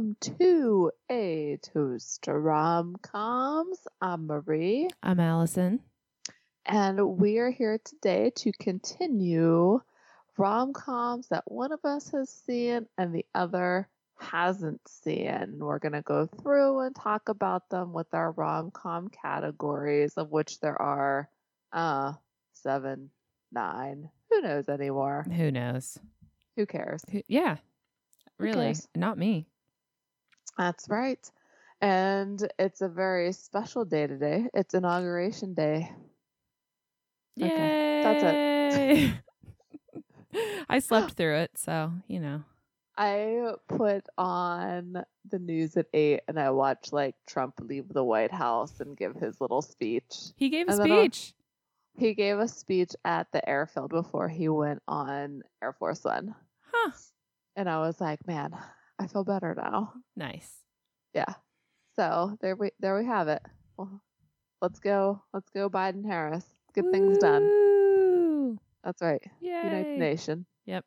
welcome to A Toast to Rom Coms. I'm Marie, I'm Allison. and we are here today to continue rom coms that one of us has seen and the other hasn't seen. We're going to go through and talk about them with our rom com categories, of which there are uh, seven, nine. Who knows anymore? Who knows? Who cares? Who- yeah. Really? Not me. That's right. And it's a very special day today. It's inauguration day. Okay, that's Yay! I slept through it, so, you know. I put on the news at eight and I watched like Trump leave the White House and give his little speech. He gave a And speech. He gave a speech at the airfield before he went on Air Force One. Huh. And I was like, man, I feel better now. Nice. Yeah. So there we there we have it. Well, let's go. Let's go Biden Harris. Get things done. That's right. Yay. United Nation. Yep.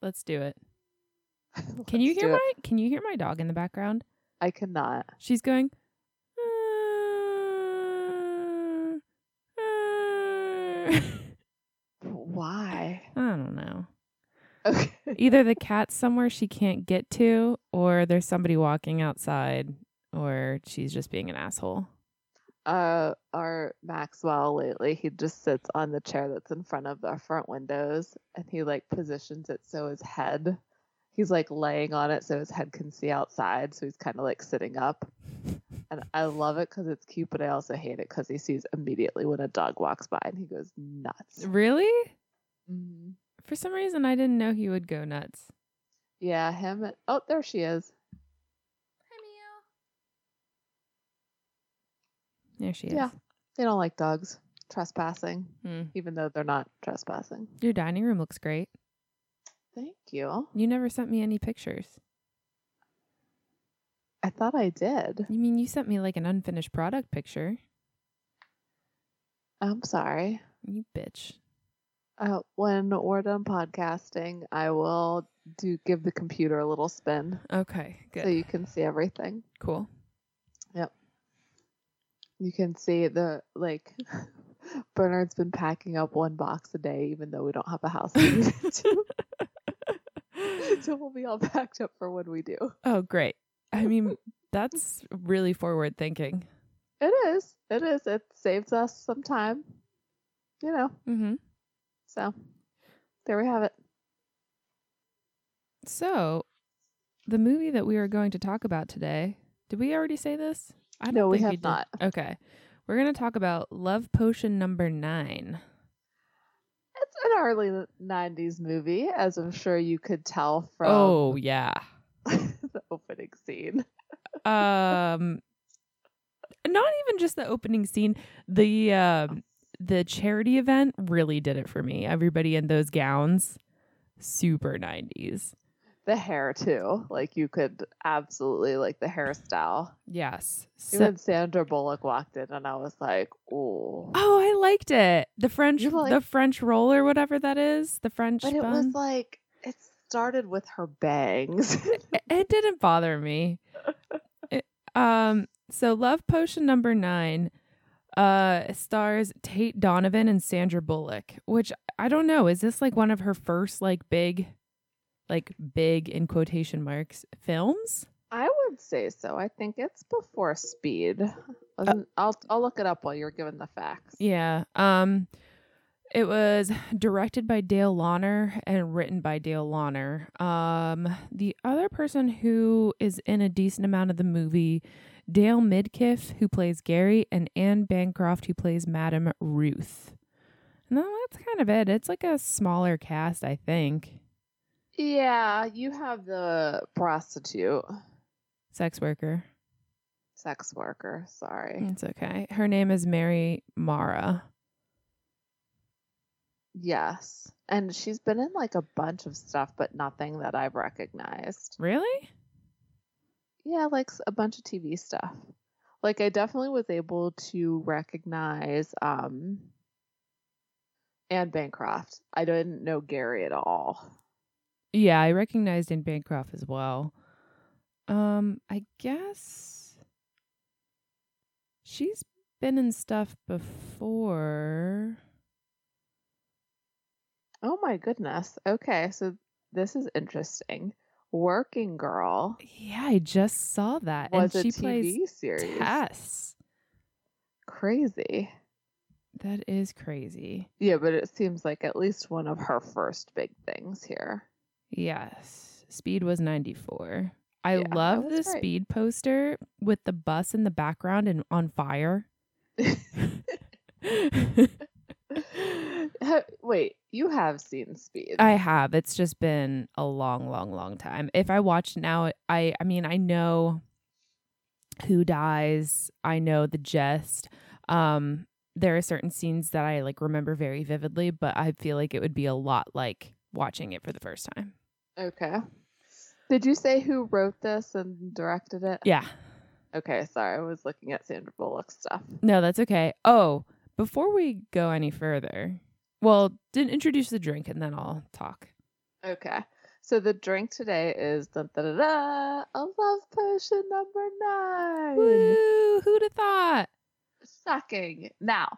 Let's do it. Can you hear do it. my can you hear my dog in the background? I cannot. She's going ah, ah. Why? I don't know. Okay. Either the cat's somewhere she can't get to or there's somebody walking outside or she's just being an asshole. Uh, our Maxwell lately, he just sits on the chair that's in front of our front windows, and he like positions it so his head, he's like laying on it so his head can see outside. So he's kind of like sitting up, and I love it because it's cute, but I also hate it because he sees immediately when a dog walks by and he goes nuts. Really? Mhm. For some reason, I didn't know he would go nuts. Yeah, him. and- Oh, there she is. There she is. Yeah. They don't like dogs trespassing, Hmm. even though they're not trespassing. Your dining room looks great. Thank you. You never sent me any pictures. I thought I did. You mean you sent me like an unfinished product picture? I'm sorry. You bitch. Uh, when we're done podcasting, I will do give the computer a little spin Okay, good. so you can see everything. cool. Yep. You can see the like Bernard's been packing up one box a day, even though we don't have a house to move into. so we'll be all packed up for when we do. Oh, great. I mean, that's really forward thinking. It is. It is. It saves us some time. You know. Mm-hmm. So there we have it. So, the movie that we are going to talk about today, did we already say this? I No, we think have did. not. Okay. We're going to talk about Love Potion number nine. It's an early '90s movie, as I'm sure you could tell from Oh, yeah. the opening scene. um not even just the opening scene the um the charity event really did it for me. Everybody in those gowns super 90s The hair too, like you could absolutely like the hairstyle. yes. So, Even Sandra Bullock walked in, and I was like, "Oh." oh i liked it. The french like- the french roll or whatever that is? The french But it was like it started with her bangs. it, it didn't bother me. It- um so love potion number nine uh stars tate donovan and sandra bullock which i don't know is this like one of her first like big like big in quotation marks films I would say so. I think it's before Speed. Wasn't, I'll I'll look it up while you're giving the facts. yeah um it was directed by Dale Launer and written by Dale Launer. Um, the other person who is in a decent amount of the movie, Dale Midkiff, who plays Gary, and Anne Bancroft, who plays Madame Ruth. No, that's kind of it. It's like a smaller cast, I think. Yeah, you have the prostitute, Sex worker. sex worker. Sorry. It's okay. Her name is Mary Mara. Yes, and she's been in like a bunch of stuff, but nothing that I've recognized. Really? Yeah, like a bunch of TV stuff. Like I definitely was able to recognize um Anne Bancroft. I didn't know Gary at all. Yeah, I recognized Anne Bancroft as well. Um, I guess she's been in stuff before. Oh my goodness. Okay, so this is interesting. Working Girl Yeah, I just saw that. was and a she plays TV series. Tess. Crazy. That is crazy. Yeah, but it seems like at least one of her first big things here. Yes. Speed was 94. I Yeah, love the right. speed poster with the bus in the background and on fire. Wait, you have seen Speed. I have. It's just been a long, long, long time. If I watch now, I I mean, I know who dies. I know the gist. Um, there are certain scenes that I like remember very vividly, but I feel like it would be a lot like watching it for the first time. Okay. Did you say who wrote this and directed it? Yeah. Okay, sorry. I was looking at Sandra Bullock stuff. No, that's okay. Oh, before we go any further, well, didn't introduce the drink and then I'll talk. Okay. So the drink today is da, da, da, da, a love potion number nine. Woo! Who'd have thought? Sucking. Now,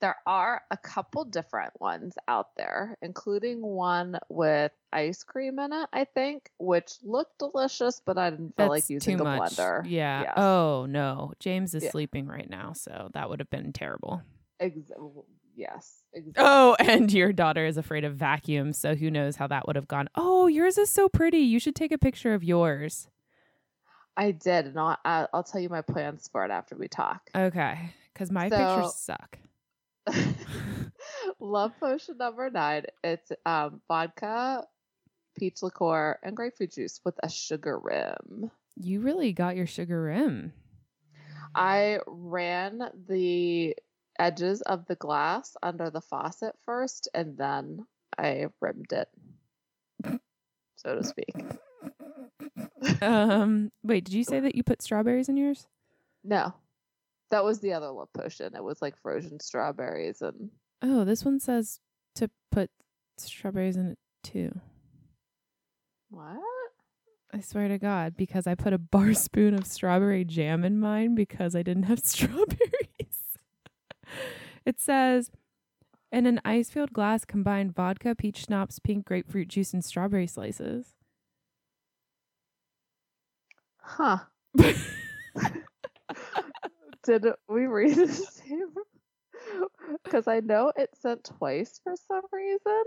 there are a couple different ones out there, including one with ice cream in it, I think, which looked delicious, but I didn't feel That's like using too a much. blender. Yeah. Yes. Oh no, James is Yeah. sleeping right now, so that would have been terrible. Ex- yes. Exactly. Oh, and your daughter is afraid of vacuums, so who knows how that would have gone. Oh, yours is so pretty. You should take a picture of yours. I did, and I'll, I'll tell you my plans for it after we talk. Okay, because my So- pictures suck. Love potion number nine. It's um, vodka, peach liqueur, and grapefruit juice with a sugar rim. You really got your sugar rim. I ran the edges of the glass under the faucet first, and then I rimmed it, so to speak. um, wait, did you say that you put strawberries in yours? No, that was the other love potion. It was like frozen strawberries and Oh, this one says to put strawberries in it too. what? I swear to God, because I put a bar spoon of strawberry jam in mine because I didn't have strawberries. It says, in an ice filled glass, combine vodka, peach schnapps, pink grapefruit juice, and strawberry slices. Huh? Did we read the same? Because I know it sent twice for some reason.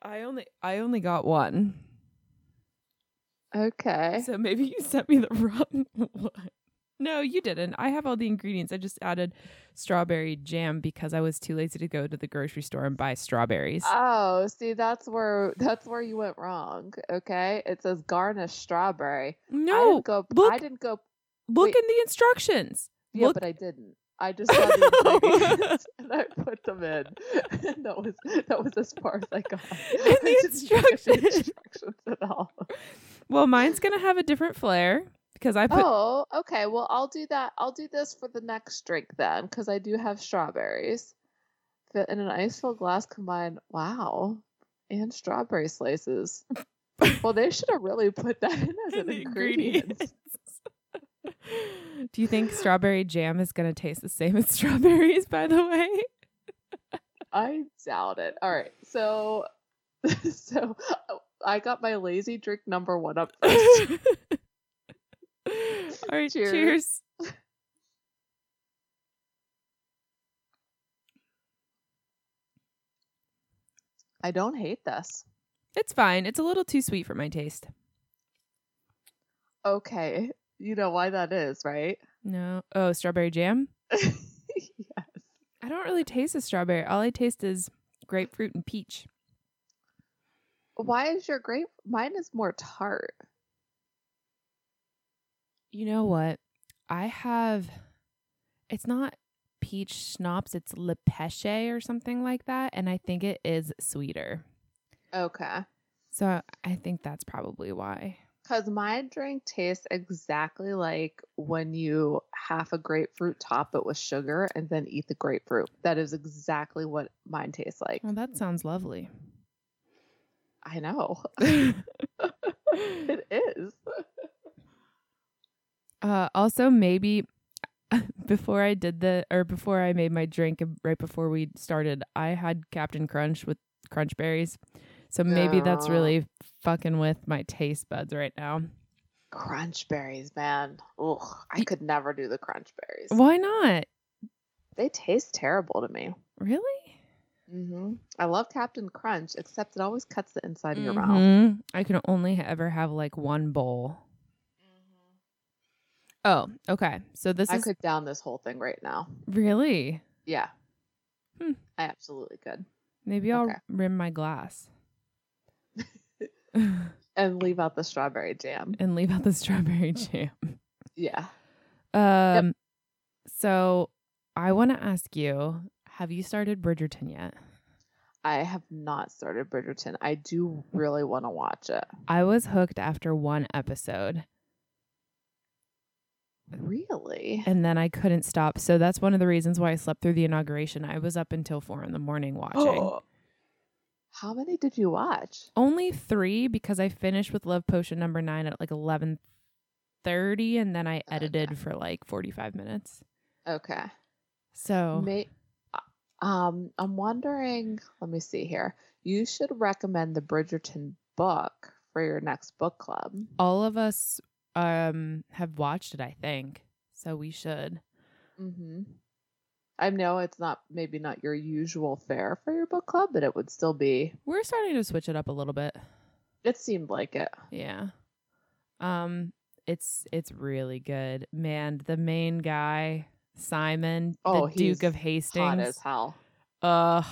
I only I only got one. Okay. So maybe you sent me the wrong one. No, you didn't. I have all the ingredients. I just added strawberry jam because I was too lazy to go to the grocery store and buy strawberries. Oh, see, that's where that's where you went wrong. Okay, it says garnish strawberry. I no, didn't go. look- I didn't go. look wait. in the instructions. Yeah, Look- but I didn't. I just saw the and I put them in. And that was that was as far as I got. In I the didn't look at instructions. instructions at all. Well, mine's gonna have a different flair because I put. oh, okay. Well, I'll do that. I'll do this for the next drink then, because I do have strawberries. Fit in an ice-filled glass combined. Wow, and strawberry slices. well, they should have really put that in as an ingredient. Do you think strawberry jam is gonna taste the same as strawberries? By the way. I doubt it. All right, so so oh, I got my lazy drink number one up first. All right, Cheers. cheers. I don't hate this. It's fine. It's a little too sweet for my taste. Okay, you know why that is, right? No. Oh, strawberry jam? yes. I don't really taste the strawberry. All I taste is grapefruit and peach. Why is your grape? Mine is more tart. You know what? I have it's not peach schnapps, it's Le Peche or something like that, and I think it is sweeter. Okay. So I think that's probably why. Because my drink tastes exactly like when you half a grapefruit top it with sugar and then eat the grapefruit. That is exactly what mine tastes like. Well, that sounds lovely. I know. it is. Uh, also, maybe before I did the or before I made my drink, right before we started, I had Captain Crunch with crunch berries. So maybe that's really fucking with my taste buds right now. Crunch berries, man. Ugh, I could never do the crunch berries. Why not? They taste terrible to me. Really? hmm I love Captain Crunch, except it always cuts the inside of your mouth. Mhm. I can only ever have like one bowl. Oh, okay. So this I is could down this whole thing right now. really. Yeah. Hmm. I absolutely could. Maybe I'll Okay. rim my glass And leave out the strawberry jam. and leave out the strawberry jam. Yeah. Um, so I want to ask you: Have you started Bridgerton yet? I have not started Bridgerton. I do really want to watch it. I was hooked after one episode, Really? and then I couldn't stop. So that's one of the reasons why I slept through the inauguration. I was up until four in the morning watching. How many did you watch? Only three because I finished with Love Potion number nine at like eleven thirty, and then I edited Okay. for like forty five minutes. Okay. So May, um, I'm wondering. Let me see here. You should recommend the Bridgerton book for your next book club. all of us um have watched it. I think so. We should. Mm-hmm. I know it's not maybe not your usual fare for your book club, but it would still be. We're starting to switch it up a little bit. It seemed like it. Yeah. Um it's it's really good. Man, the main guy, Simon, Oh, the Duke of Hot Hastings. as hell. Ugh.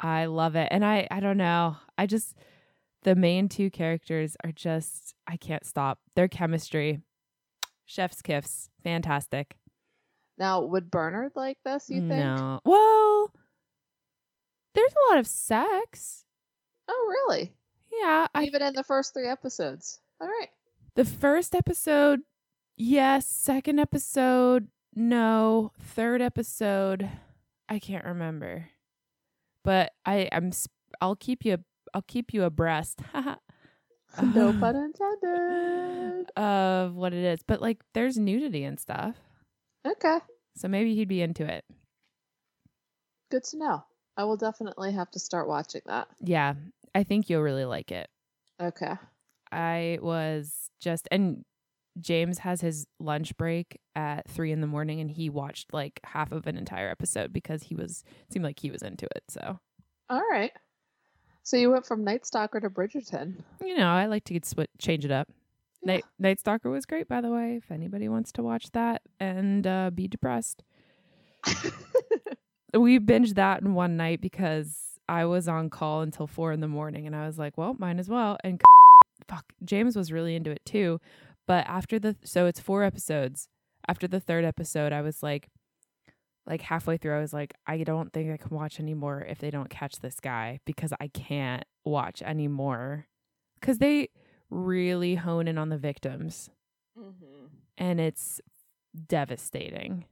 I love it. And I I don't know. I just the main two characters are just I can't stop. Their chemistry. Chef's kiss. Fantastic. Now, would Bernard like this? You think? No. Well, there's a lot of sex. Oh, really? Yeah, I Even in the first three episodes. All right. The first episode, yes. Second episode, no. Third episode, I can't remember. But I, I'm. I'll keep you. I'll keep you abreast no pun intended. of what it is. But like, there's nudity and stuff, Okay. so maybe he'd be into it. Good to know. I will definitely have to start watching that. Yeah, I think you'll really like it. Okay. I was just and James has his lunch break at three in the morning, and he watched like half of an entire episode because he was seemed like he was into it. So All right. So you went from Night Stalker to Bridgerton. you know, I like to get sw- change it up. Yeah. Night Night Stalker was great, by the way. If anybody wants to watch that and uh, be depressed, we binged that in one night because I was on call until four in the morning, and I was like, well, mine as well. And fuck, James was really into it too. But after the so it's four episodes. After the third episode, I was like, like halfway through, I was like, I don't think I can watch anymore if they don't catch this guy because I can't watch anymore. Because they really hone in on the victims mm-hmm. and it's devastating.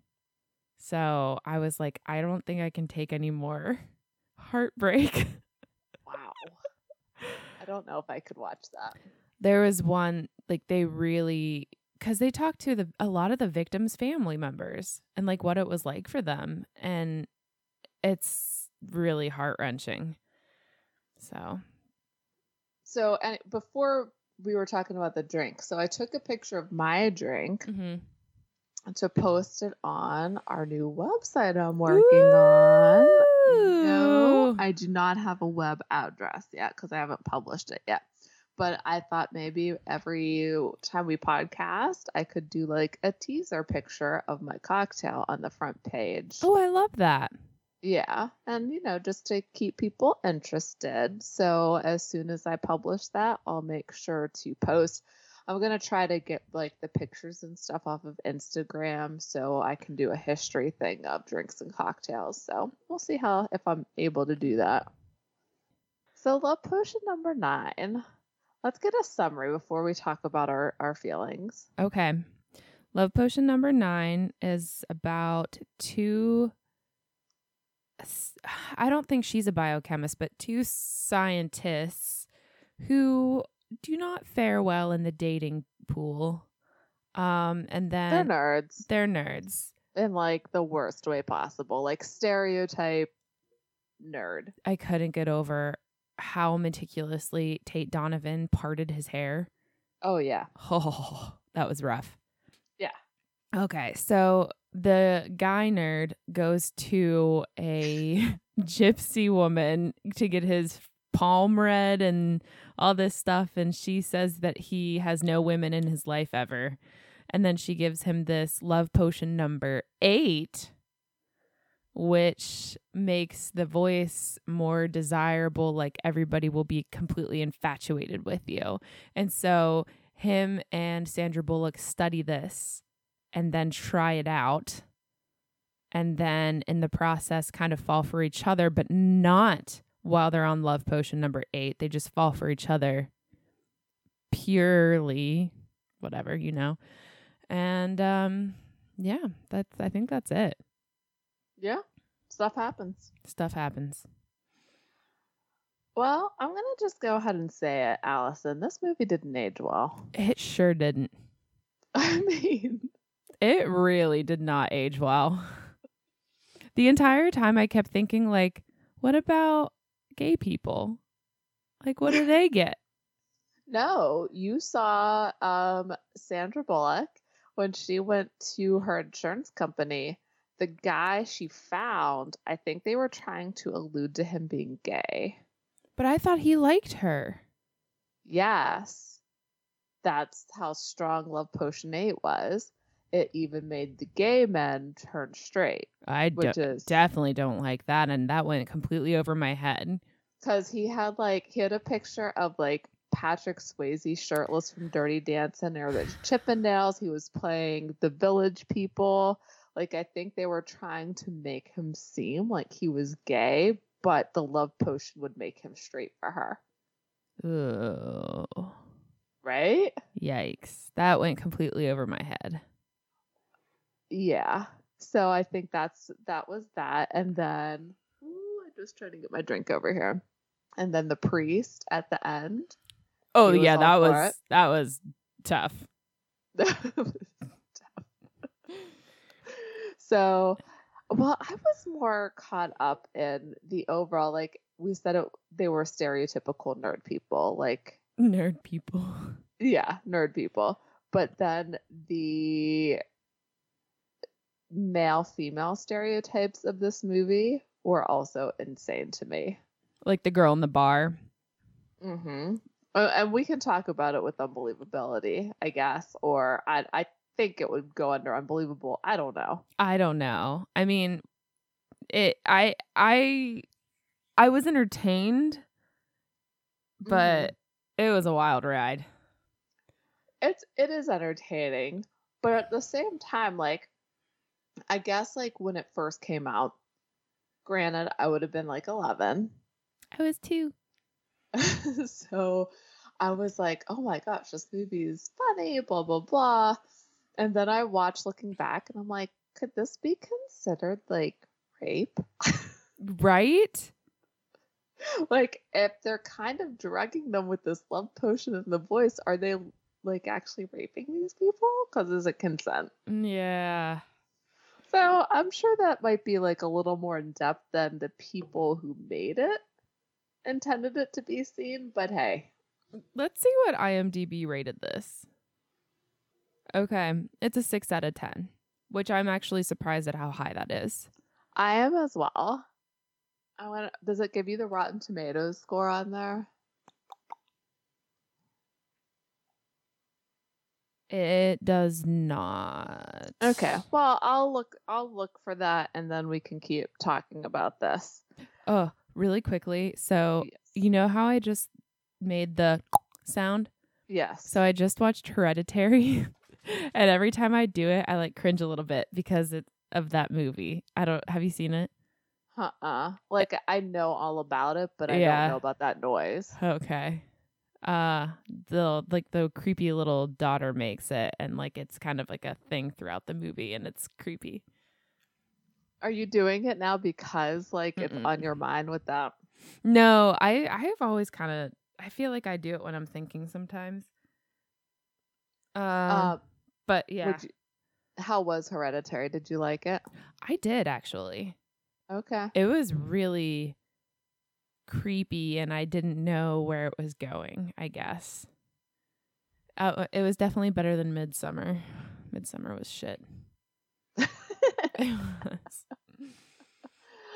So I was like, I don't think I can take any more heartbreak. Wow. I don't know if I could watch that. there was one like they really because they talked to the a lot of the victims' family members and like what it was like for them, and it's really heart wrenching. So So, and before we were talking about the drink, so I took a picture of my drink Mm-hmm to post it on our new website I'm working on. No, I do not have a web address yet because I haven't published it yet. But I thought maybe every time we podcast, I could do like a teaser picture of my cocktail on the front page. oh, I love that. Yeah. And, you know, just to keep people interested. So as soon as I publish that, I'll make sure to post. I'm going to try to get like the pictures and stuff off of Instagram so I can do a history thing of drinks and cocktails. So we'll see how, if I'm able to do that. So, love potion number nine. Let's get a summary before we talk about our, our feelings. Okay. Love potion number nine is about two. I don't think she's a biochemist, but two scientists who do not fare well in the dating pool. Um, and then They're nerds they're nerds. in like the worst way possible, like stereotype nerd. I couldn't get over how meticulously Tate Donovan parted his hair. Oh yeah. Oh, that was rough. Yeah. Okay, so the guy nerd goes to a gypsy woman to get his palm read and all this stuff, and she says that he has no women in his life ever. And then she gives him this love potion number eight, which makes the voice more desirable. Like everybody will be completely infatuated with you. And so him and Sandra Bullock study this and then try it out. And then in the process, kind of fall for each other, but not while they're on love potion number eight. They just fall for each other purely, whatever, you know. And um, yeah, that's, I think that's it. Yeah. Stuff happens. Stuff happens. Well, I'm gonna just go ahead and say it, Allison. This movie didn't age well. It sure didn't. I mean, It really did not age well. The entire time I kept thinking, like, what about gay people? Like, what do they get? no, you saw um Sandra Bullock when she went to her insurance company. The guy she found, I think they were trying to allude to him being gay. But I thought he liked her. Yes. That's how strong Love Potion 8 was. It even made the gay men turn straight, I do- which is definitely don't like that. And that went completely over my head. because he had like he had a picture of like Patrick Swayze shirtless from Dirty Dancing or the Chippendales. He was playing the Village People. Like I think they were trying to make him seem like he was gay, but the love potion would make him straight for her, Ugh. right? Yikes. That went completely over my head. Yeah. So I think that's that was that, and then ooh, I'm just trying to get my drink over here, and then the priest at the end. Oh, He was yeah, that was it. that was tough. so, well, I was more caught up in the overall, like we said, it, they were stereotypical nerd people, like Nerd people. yeah, nerd people. But then the male female stereotypes of this movie were also insane to me. Like the girl in the bar. Mm-hmm. Uh, and we can talk about it with unbelievability, I guess, or I I think it would go under unbelievable. I don't know. I don't know. I mean, it I I I was entertained, but mm. it was a wild ride. It's it is entertaining, but at the same time, like I guess like when it first came out, granted I would have been like eleven, I was two. so I was like, oh my gosh, this movie is funny, blah blah blah. And then I watched looking back, and I'm like, could this be considered like rape? Right? like if they're kind of drugging them with this love potion in the voice, are they like actually raping these people? Because is it consent? Mm, yeah. So I'm sure that might be like a little more in depth than the people who made it intended it to be seen. But hey, Let's see what IMDb rated this. Okay, it's a 6 out of 10, which I'm actually surprised at how high that is. I am as well. I want. Does it give you the Rotten Tomatoes score on there? It does not. Okay. Well, I'll look. I'll look for that, and then we can keep talking about this. Oh, really quickly. So, Yes. you know how I just made the sound? Yes. So I just watched Hereditary, and every time I do it, I like cringe a little bit because it's of that movie. I don't. Have you seen it? Uh-uh. Like I know all about it, but I Yeah. don't know about that noise. Okay. Uh, the like the creepy little daughter makes it, and like it's kind of like a thing throughout the movie, and it's creepy. Are you doing it now because like it's Mm-mm. on your mind with that? No, I I've always kind of I feel like I do it when I'm thinking sometimes. Um, Uh, But yeah, you, how was Hereditary? Did you like it? I did actually. Okay. It was really creepy, and I didn't know where it was going. I guess. Uh, it was definitely better than Midsommar. Midsommar was shit. It was.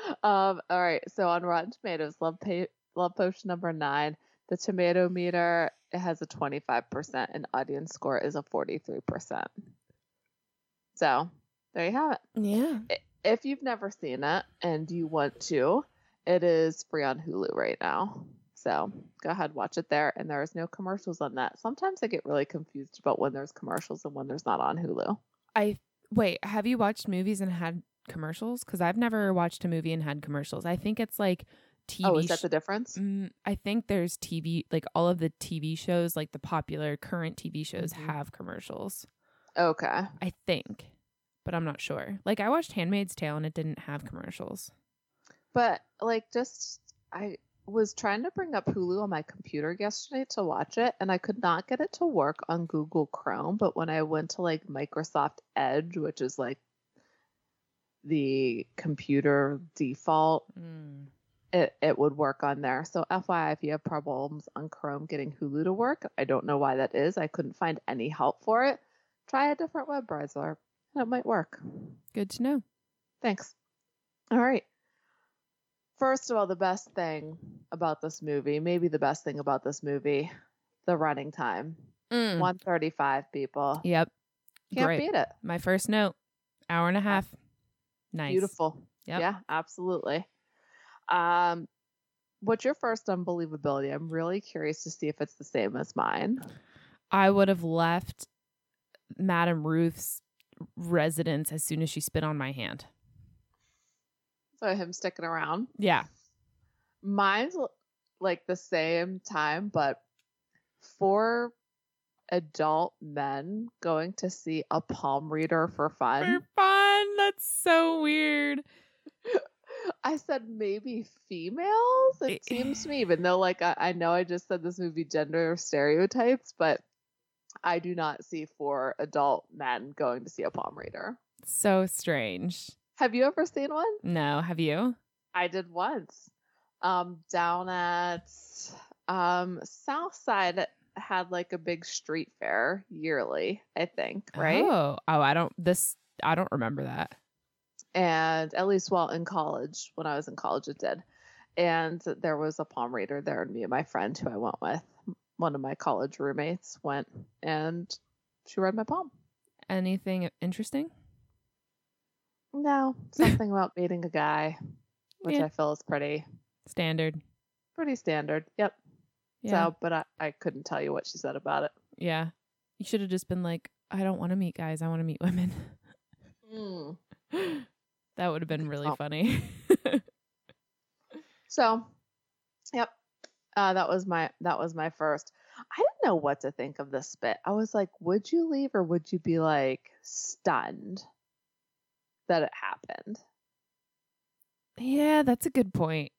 um. All right. So on Rotten Tomatoes, Love pa- Love Potion number nine. The tomato meter it has a twenty five percent, and audience score is a forty three percent. So there you have it. yeah. If you've never seen it and you want to, it is free on Hulu right now. So go ahead, watch it there. And there is no commercials on that. Sometimes I get really confused about when there's commercials and when there's not on Hulu. I wait. Have you watched movies and had commercials? Because I've never watched a movie and had commercials. I think it's like TV. oh, is that the difference? Mm, I think there's TV, like all of the TV shows, like the popular current TV shows Mhm. have commercials. Okay. I think, but I'm not sure. Like I watched Handmaid's Tale and it didn't have commercials. But like just I was trying to bring up Hulu on my computer yesterday to watch it and I could not get it to work on Google Chrome, but when I went to like Microsoft Edge, which is like the computer default, Mm. It, it would work on there. So FYI, if you have problems on Chrome getting Hulu to work, I don't know why that is. I couldn't find any help for it. Try a different web browser. and It might work. Good to know. Thanks. All right. First of all, the best thing about this movie, maybe the best thing about this movie, the running time. Mm. 135 people. Yep. Can't Great. beat it. My first note, hour and a half. Nice. Beautiful. Yep. Yeah, absolutely. Um, what's your first unbelievability? I'm really curious to see if it's the same as mine. I would have left Madame Ruth's residence as soon as she spit on my hand. So him sticking around. Yeah. Mine's like the same time, but four adult men going to see a palm reader for fun. For fun. That's so weird. I said maybe females. It It- seems to me, even though like I, I know I just said this movie gender stereotypes, but I do not see four adult men going to see a palm reader. So strange. Have you ever seen one? No, have you? I did once. Um, down at um Southside had like a big street fair yearly, I think, right? Oh, oh, I don't. This I don't remember that. And at least while in college when i was in college it did and there was a palm reader there and me and my friend who i went with one of my college roommates went and she read my palm Anything interesting? no something about meeting a guy which Yeah. i feel is pretty Standard. pretty standard yep Yeah. so but I, I couldn't tell you what she said about it yeah. You should have just been like, I don't want to meet guys. I want to meet women. Mm. that would have been really Oh. funny. so yep uh, that was my that was my first i didn't know what to think of this bit i was like would you leave or would you be like stunned that it happened yeah, that's a good point.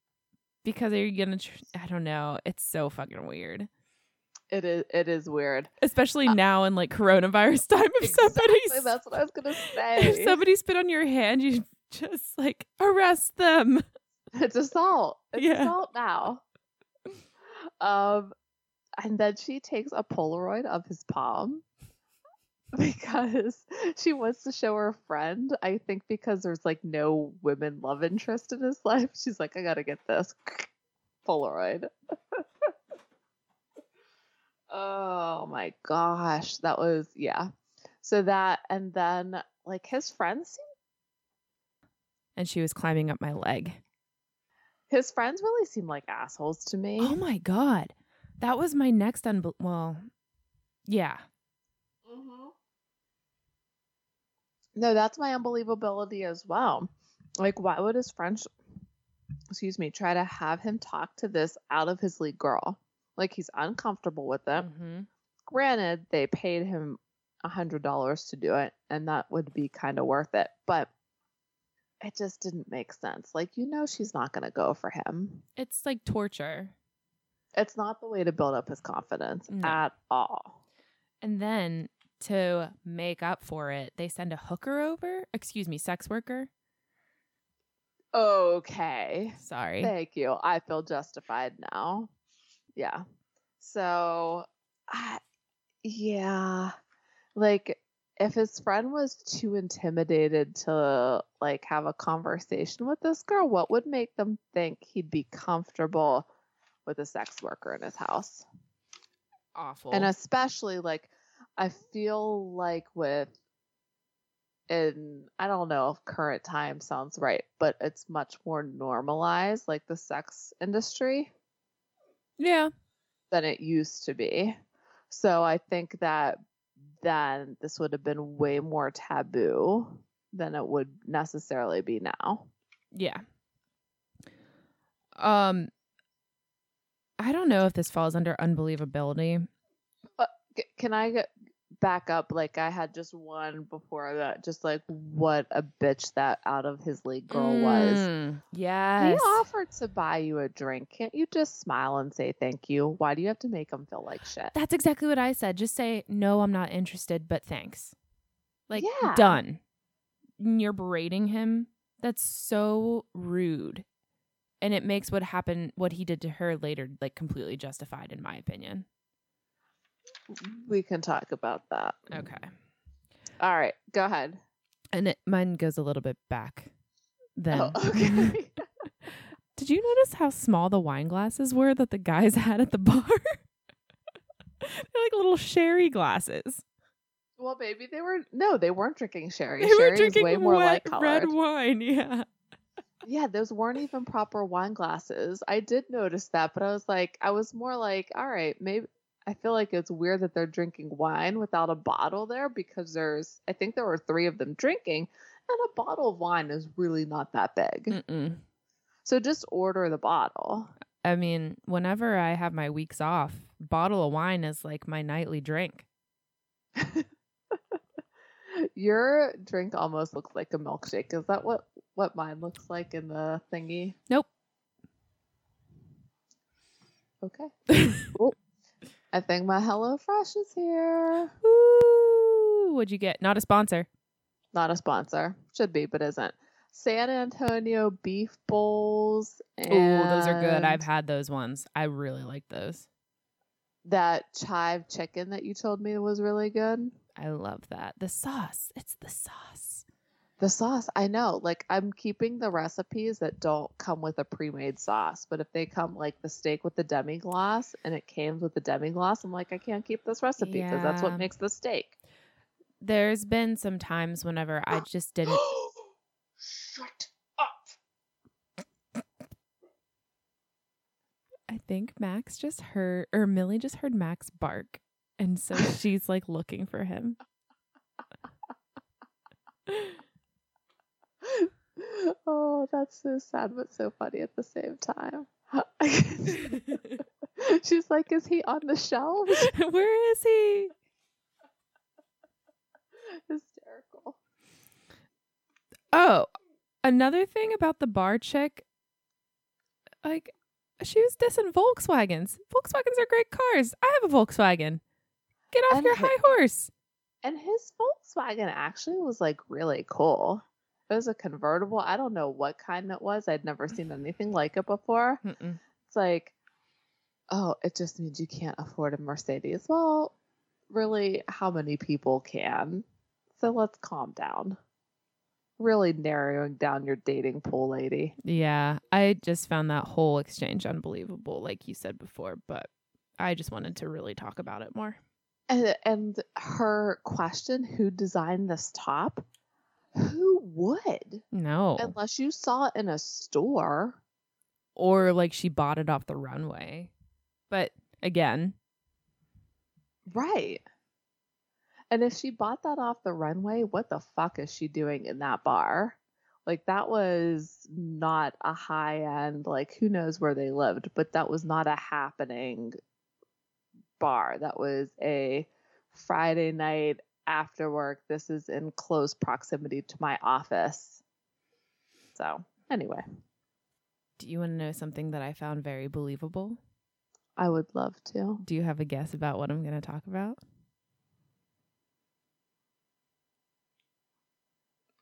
Because are you gonna? Tr- I don't know. It's so fucking weird, it is it is weird especially Uh, now in like coronavirus time. If exactly somebody's that's what i was gonna say. if somebody spit on your hand, you just like arrest them. it's assault. It's Yeah. assault now. Um and then she takes a polaroid of his palm because she wants to show her friend i think because there's like no women love interest in his life. She's like i gotta get this polaroid. Oh my gosh that was yeah. So that and then like his friends seem And she was climbing up my leg. his friends really seem like assholes to me Oh my god, that was my next unbel. Well, yeah. Mm-hmm. No, that's my unbelievability as well. Like, why would his friends, excuse me, try to have him talk to this out of his league girl? Like, he's uncomfortable with it. hmm Granted, they paid him a hundred dollars to do it, and that would be kind of worth it. But it just didn't make sense. Like, you know, she's not going to go for him. It's like torture. It's not the way to build up his confidence No. at all. And then to make up for it, they send a hooker over. Excuse me, sex worker. Okay. Sorry. Thank you. I feel justified now. Yeah. So, I, yeah, like if his friend was too intimidated to like have a conversation with this girl, what would make them think he'd be comfortable with a sex worker in his house? Awful. And especially like I feel like with in I don't know if current time sounds right, but it's much more normalized like the sex industry yeah. than it used to be. So I think that then this would have been way more taboo than it would necessarily be now. Yeah. Um I don't know if this falls under unbelievability. C- Can I get back up? Like I had just one before that, just like what a bitch that out of his league girl was. Mm, He offered to buy you a drink. Can't you just smile and say thank you? Why do you have to make him feel like shit? That's exactly what I said. Just say, no, I'm not interested, but thanks. Like, Yeah. done. And You're berating him. That's so rude. And it makes what happened, what he did to her later, like completely justified, in my opinion. We can talk about that. Okay. All right, go ahead. And it, mine goes a little bit back then. Oh, okay. Did you notice how small the wine glasses were that the guys had at the bar? They're like little sherry glasses. well, maybe they were no, they weren't drinking sherry. They were sherry is drinking way more wet red wine. Yeah. Yeah, those weren't even proper wine glasses. I did notice that, but I was like, I was more like, all right, maybe. I feel like it's weird that they're drinking wine without a bottle there because there's, I think there were three of them drinking, and a bottle of wine is really not that big. Mm-mm. So just order the bottle. I mean, whenever I have my weeks off, bottle of wine is like my nightly drink. Your drink almost looks like a milkshake. Is that what what mine looks like in the thingy? Nope. Okay. Oh, I think my Hello Fresh is here. Ooh, what'd you get? Not a sponsor. Not a sponsor. Should be, but isn't. San Antonio beef bowls. Oh, those are good. I've had those ones. I really like those. that chive chicken that you told me was really good. I love that. The sauce. It's the sauce. The sauce, I know. Like I'm keeping the recipes that don't come with a pre-made sauce, but if they come like the steak with the demi glace and it came with the demi glace, I'm like I can't keep this recipe because that's what makes the steak. There's been some times whenever I just didn't. Shut up. I think Max just heard, or Millie just heard Max bark. And so she's like looking for him. oh, that's so sad but so funny at the same time. She's like, is he on the shelves? Where is he? Hysterical. Oh, another thing about the bar chick, like she was dissing Volkswagens. Volkswagens are great cars. I have a Volkswagen. Get off And your hi- high horse. And his Volkswagen actually was like really cool. It was a convertible. I don't know what kind it was. I'd never seen anything like it before. Mm-mm. It's like, oh, it just means you can't afford a Mercedes. Well, really, how many people can? So let's calm down. Really narrowing down your dating pool, lady. Yeah, I just found that whole exchange unbelievable, like you said before, but I just wanted to really talk about it more. And and her question, who designed this top? Who would? No. Unless you saw it in a store. or like she bought it off the runway. But again, Right. And if she bought that off the runway, what the fuck is she doing in that bar? Like that was not a high end, like who knows where they lived, but that was not a happening bar. That was a Friday night after work. This is in close proximity to my office. So, anyway, do you want to know something that I found very believable? I would love to. Do you have a guess about what I'm going to talk about?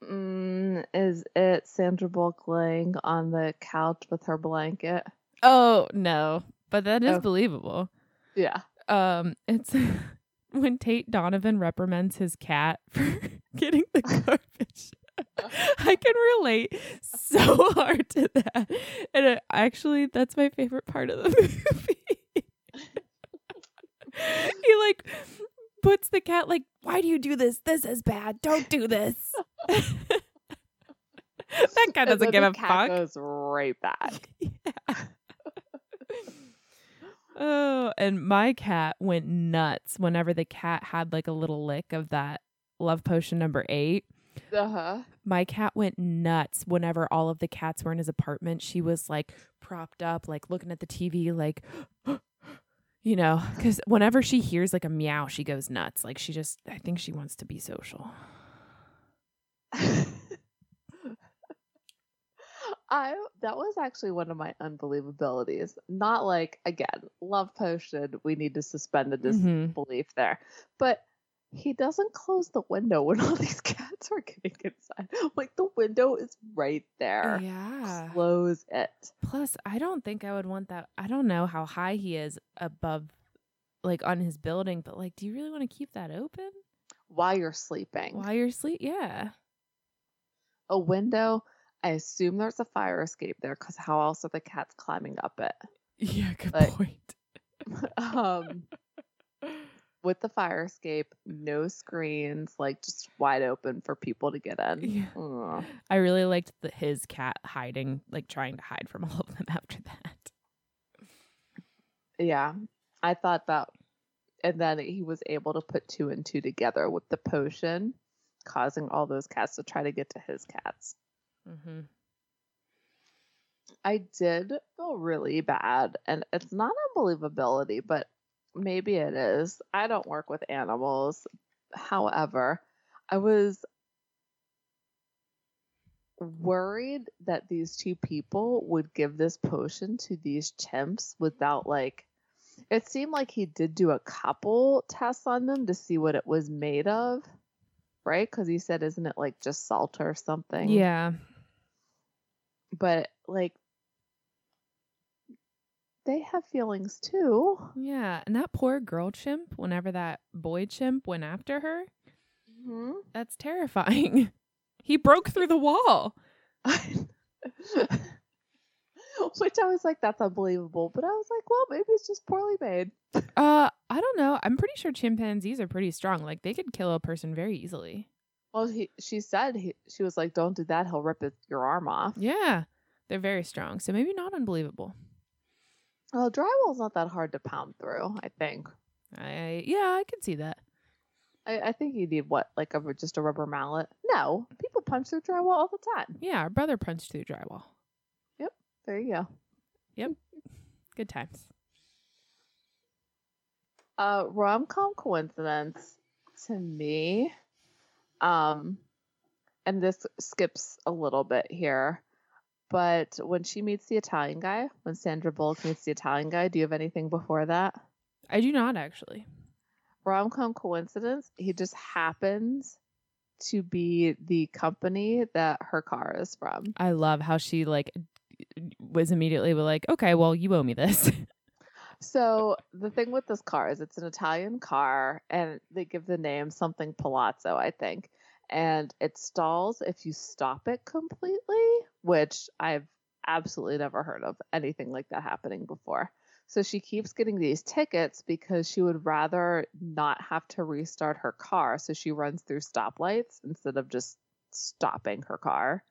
Mm, is it Sandra Bullock laying on the couch with her blanket? Oh no, but that is Oh. believable. Yeah. Um, it's when Tate Donovan reprimands his cat for getting the garbage. I can relate so hard to that, and it, actually, that's my favorite part of the movie. he like puts the cat like, "Why do you do this? This is bad. Don't do this." that cat doesn't give a cat fuck. Goes right back. Oh, and my cat went nuts whenever the cat had like a little lick of that love potion number eight. Uh huh. My cat went nuts whenever all of the cats were in his apartment. She was like propped up, like looking at the TV, like, you know, because whenever she hears like a meow, she goes nuts. Like she just, I think she wants to be social. I that was actually one of my unbelievabilities. Not like again, love potion. We need to suspend the disbelief mm-hmm. there, but he doesn't close the window when all these cats are getting inside. Like the window is right there. Yeah. Close it Plus, I don't think I would want that. I don't know how high he is above, like on his building, but like, do you really want to keep that open while you're sleeping. while you're sleep, Yeah. A window. I assume there's a fire escape there because how else are the cats climbing up it? Yeah, good Like- point. um, with the fire escape, no screens, like just wide open for people to get in. Yeah. Ugh. I really liked the, his cat hiding, like trying to hide from all of them after that. Yeah, I thought that, and then he was able to put two and two together with the potion, causing all those cats to try to get to his cats. Mm-hmm. I did feel really bad, and it's not unbelievability, but maybe it is. I don't work with animals. However, I was worried that these two people would give this potion to these chimps without like it seemed like he did do a couple tests on them to see what it was made of right because he said isn't it like just salt or something Yeah. But like they have feelings too. Yeah. And that poor girl chimp, whenever that boy chimp went after her, Mm-hmm. that's terrifying. he broke through the wall. Which I was like, that's unbelievable. But I was like, well, maybe it's just poorly made. Uh, I don't know. I'm pretty sure chimpanzees are pretty strong. Like they could kill a person very easily. Well, he, she said he, she was like, don't do that. He'll rip it, your arm off. Yeah, they're very strong. So maybe not unbelievable. Well, drywall's not that hard to pound through. I think. I yeah, I can see that. I, I think you need what, like a just a rubber mallet? No, people punch through drywall all the time. Yeah, our brother punched through drywall. Yep, there you go. Yep, good times. uh rom-com coincidence to me um and this skips a little bit here but when she meets the italian guy when sandra bullock meets the italian guy do you have anything before that I do not actually. rom-com coincidence he just happens to be the company that her car is from I love how she like was immediately like, okay, well, you owe me this. So the thing with this car is it's an Italian car and they give the name something Palazzo, I think. And it stalls if you stop it completely, which I've absolutely never heard of anything like that happening before. So she keeps getting these tickets because she would rather not have to restart her car. So she runs through stoplights instead of just stopping her car.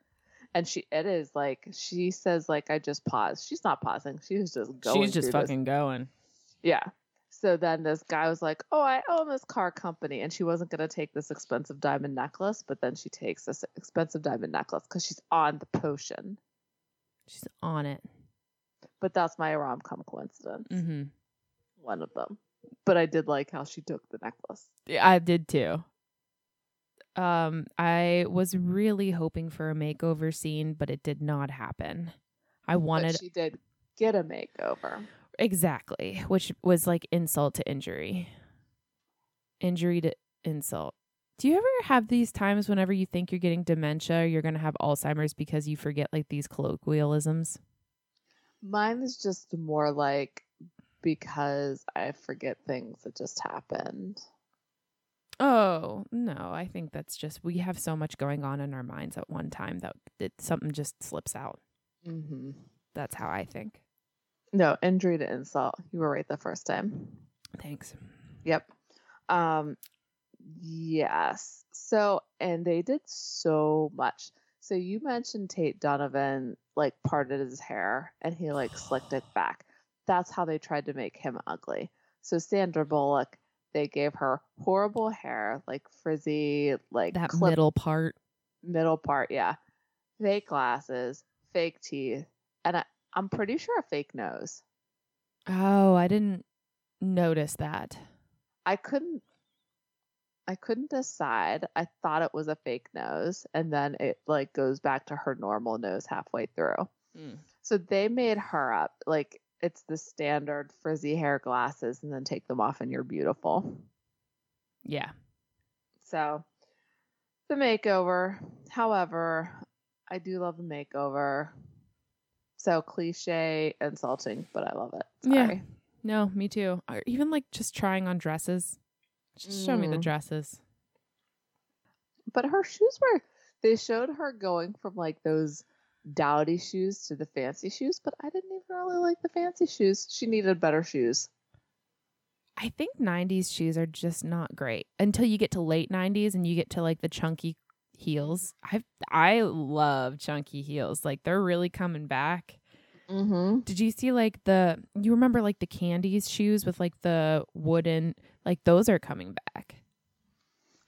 And she it is like she says like I just paused. She's not pausing. She's just going. She's just through this fucking going. yeah. So then this guy was like, "Oh, I own this car company," and she wasn't gonna take this expensive diamond necklace, but then she takes this expensive diamond necklace because she's on the potion. She's on it. But that's my rom com coincidence, Mm-hmm. one of them. But I did like how she took the necklace. Yeah, I did too. Um, I was really hoping for a makeover scene, but it did not happen. I wanted But she did get a makeover. exactly, which was like insult to injury, injury to insult. Do you ever have these times whenever you think you're getting dementia, you're going to have Alzheimer's because you forget like these colloquialisms? Mine is just more like because I forget things that just happened. Oh, no, I think that's just we have so much going on in our minds at one time that it, something just slips out. Mm-hmm. That's how I think. No, injury to insult. You were right the first time. Thanks. Yep. Um yes. So and they did so much. So you mentioned Tate Donovan like parted his hair and he like slicked it back. That's how they tried to make him ugly. So Sandra Bullock, they gave her horrible hair, like frizzy, like That clip middle part. middle part, yeah. Fake glasses, fake teeth, and I, I'm pretty sure a fake nose. Oh, I didn't notice that. I couldn't I couldn't decide. I thought it was a fake nose and then it like goes back to her normal nose halfway through. Mm. So they made her up like it's the standard frizzy hair glasses and then take them off and you're beautiful. Yeah. So the makeover. However, I do love the makeover. So cliche, and insulting, but I love it. Yeah. No, me too. Or even like just trying on dresses. Just show me the Mm. dresses. But her shoes were they showed her going from like those dowdy shoes to the fancy shoes, but I didn't even really like the fancy shoes. She needed better shoes. I think 90s shoes are just not great until you get to late 90s and you get to like the chunky heels. I I love chunky heels. Like they're really coming back. Mm-hmm. Did you see like the you remember like the Candie's shoes with like the wooden like those are coming back.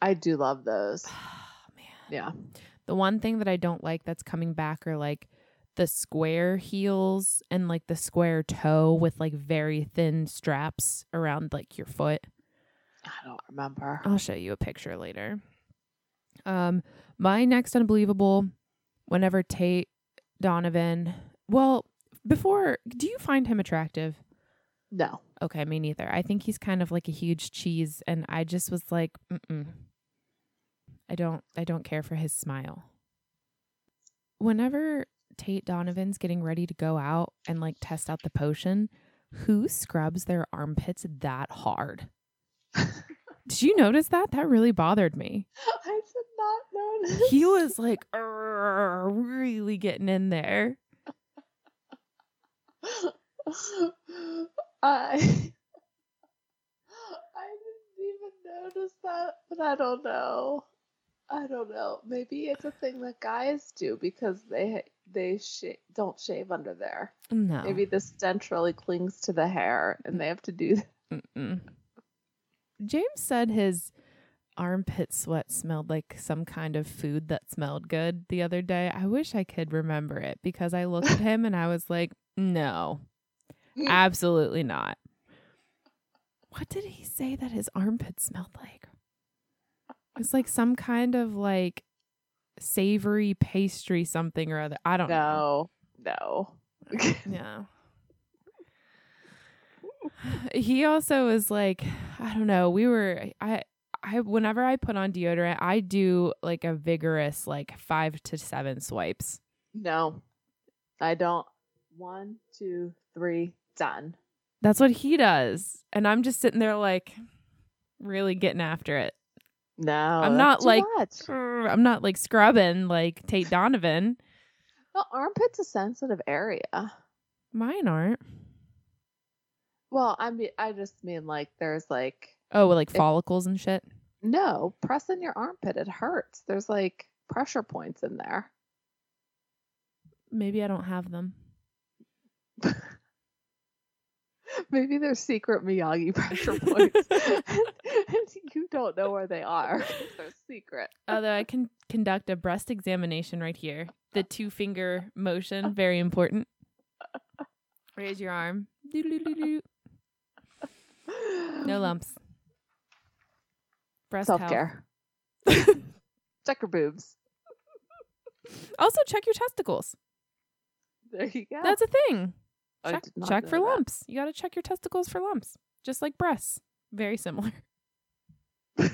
I do love those. Oh man. Yeah. The one thing that I don't like that's coming back are like the square heels and like the square toe with like very thin straps around like your foot. I don't remember. I'll show you a picture later. Um, my next unbelievable, whenever Tate Donovan, well, before, do you find him attractive? No. Okay, me neither. I think he's kind of like a huge cheese, and I just was like, mm I don't, I don't care for his smile. Whenever Tate Donovan's getting ready to go out and like test out the potion, who scrubs their armpits that hard? Did you notice that? That really bothered me. I did not notice. He was like really getting in there. I I didn't even notice that, but I don't know. I don't know. Maybe it's a thing that guys do because they they sh- don't shave under there. No. Maybe the stench really clings to the hair, and they have to do that. Mm-mm. James said his armpit sweat smelled like some kind of food that smelled good the other day. I wish I could remember it because I looked at him and I was like, no, absolutely not. What did he say that his armpit smelled like? It's like some kind of like savory pastry something or other. I don't know. No, no. Yeah. He also is like, I don't know. We were I I whenever I put on deodorant, I do like a vigorous like 5 to 7 swipes. No, I don't. One, two, three, done. That's what he does. And I'm just sitting there like really getting after it. No, I'm not like-. I'm not like scrubbing like Tate Donovan. The armpit's a sensitive area. Mine aren't. Well, I mean, I just mean like there's like Oh, like If- follicles and shit. no pressing your armpit. It hurts. There's like pressure points in there. Maybe I don't have them. Maybe they're secret Miyagi pressure points, and you don't know where they are. They're secret. Although I can conduct a breast examination right here. The uh. two finger motion, uh. very important. Raise your arm. No lumps. Breast Self health. care. Check your boobs. Also check your testicles. There you go. That's a thing. Check, check for that. lumps. You got to check your testicles for lumps, just like breasts. Very similar. I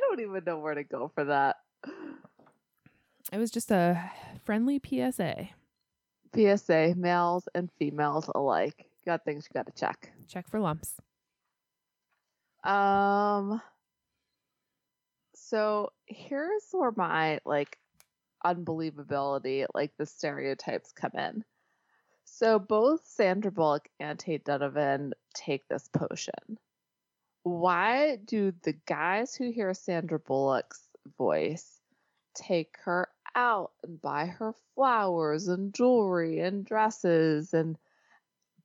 don't even know where to go for that. It was just a friendly PSA. PSA, males and females alike. Got things you got to check. Check for lumps. Um. So here's where my like unbelievability, like the stereotypes come in. So both Sandra Bullock and Tate Donovan take this potion. Why do the guys who hear Sandra Bullock's voice take her out and buy her flowers and jewelry and dresses and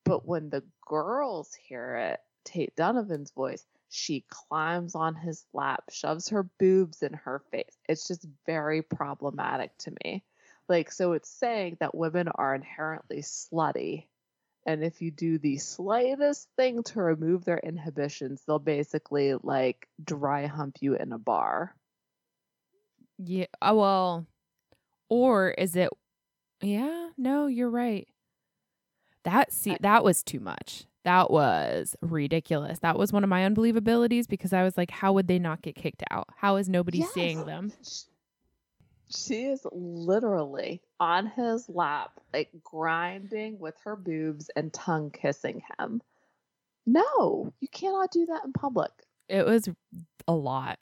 but when the girls hear it, Tate Donovan's voice, she climbs on his lap, shoves her boobs in her face. It's just very problematic to me. Like, so it's saying that women are inherently slutty. And if you do the slightest thing to remove their inhibitions, they'll basically like dry hump you in a bar. Yeah. uh, Well, or is it? Yeah. No, you're right. That see that was too much. That was ridiculous. That was one of my unbelievabilities because I was like, how would they not get kicked out? How is nobody Yes. seeing them? She is literally on his lap, like grinding with her boobs and tongue kissing him. No, you cannot do that in public. It was a lot.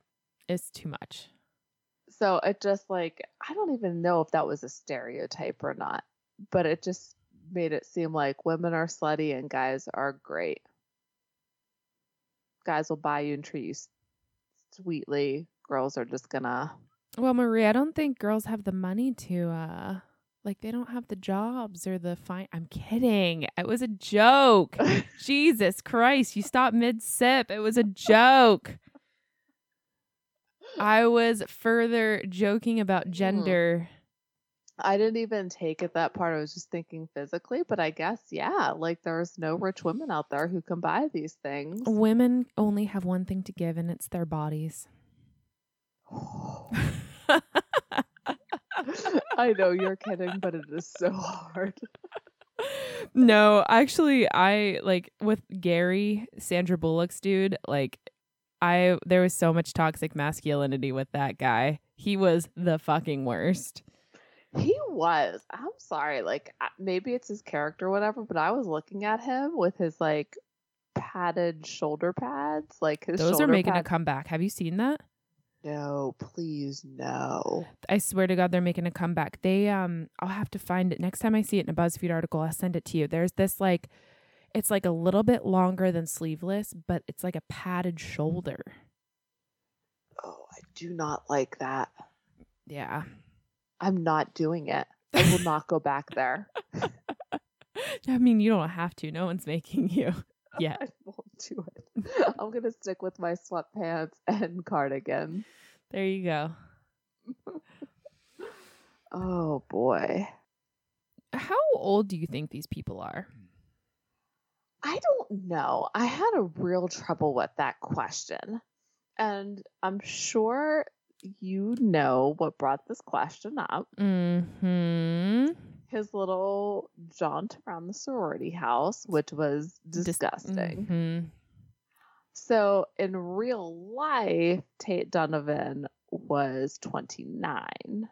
It's too much. So it just like, I don't even know if that was a stereotype or not, but it just made it seem like women are slutty and guys are great. Guys will buy you and treat you sweetly. Girls are just gonna Well, Marie, I don't think girls have the money to uh like they don't have the jobs or the fine. I'm kidding. It was a joke. Jesus Christ, you stopped mid sip. It was a joke. I was further joking about gender. I didn't even take it that part. I was just thinking physically, but I guess yeah, like there's no rich women out there who can buy these things. Women only have one thing to give, and it's their bodies. I know you're kidding, but it is so hard. no, actually, I like with Gary, Sandra Bullock's dude, like I there was so much toxic masculinity with that guy. He was the fucking worst. He was. I'm sorry. Like maybe it's his character, or whatever. But I was looking at him with his like padded shoulder pads, like his. Those are making a comeback. Have you seen that? No, please no. I swear to God, they're making a comeback. They um, I'll have to find it next time I see it in a BuzzFeed article. I'll send it to you. There's this like, it's like a little bit longer than sleeveless, but it's like a padded shoulder. Oh, I do not like that. Yeah. I'm not doing it. I will not go back there. I mean, you don't have to. No one's making you. Yeah. I won't do it. I'm gonna stick with my sweatpants and cardigan. There you go. Oh boy. How old do you think these people are? I don't know. I had a real trouble with that question. And I'm sure you know what brought this question up. Hmm. His little jaunt around the sorority house, which was disgusting. Mhm. So in real life, Tate Donovan was 29.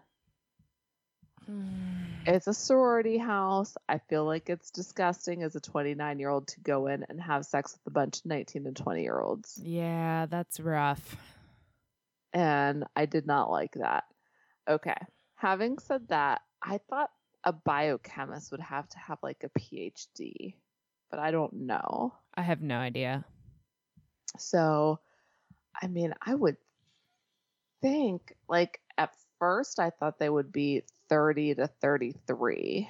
It's a sorority house. I feel like it's disgusting as a 29 year old to go in and have sex with a bunch of 19 and 20 year olds. Yeah, that's rough. And I did not like that. Okay. Having said that, I thought a biochemist would have to have like a PhD, but I don't know. I have no idea. So, I mean, I would think, like, at first, I thought they would be 30 to 33.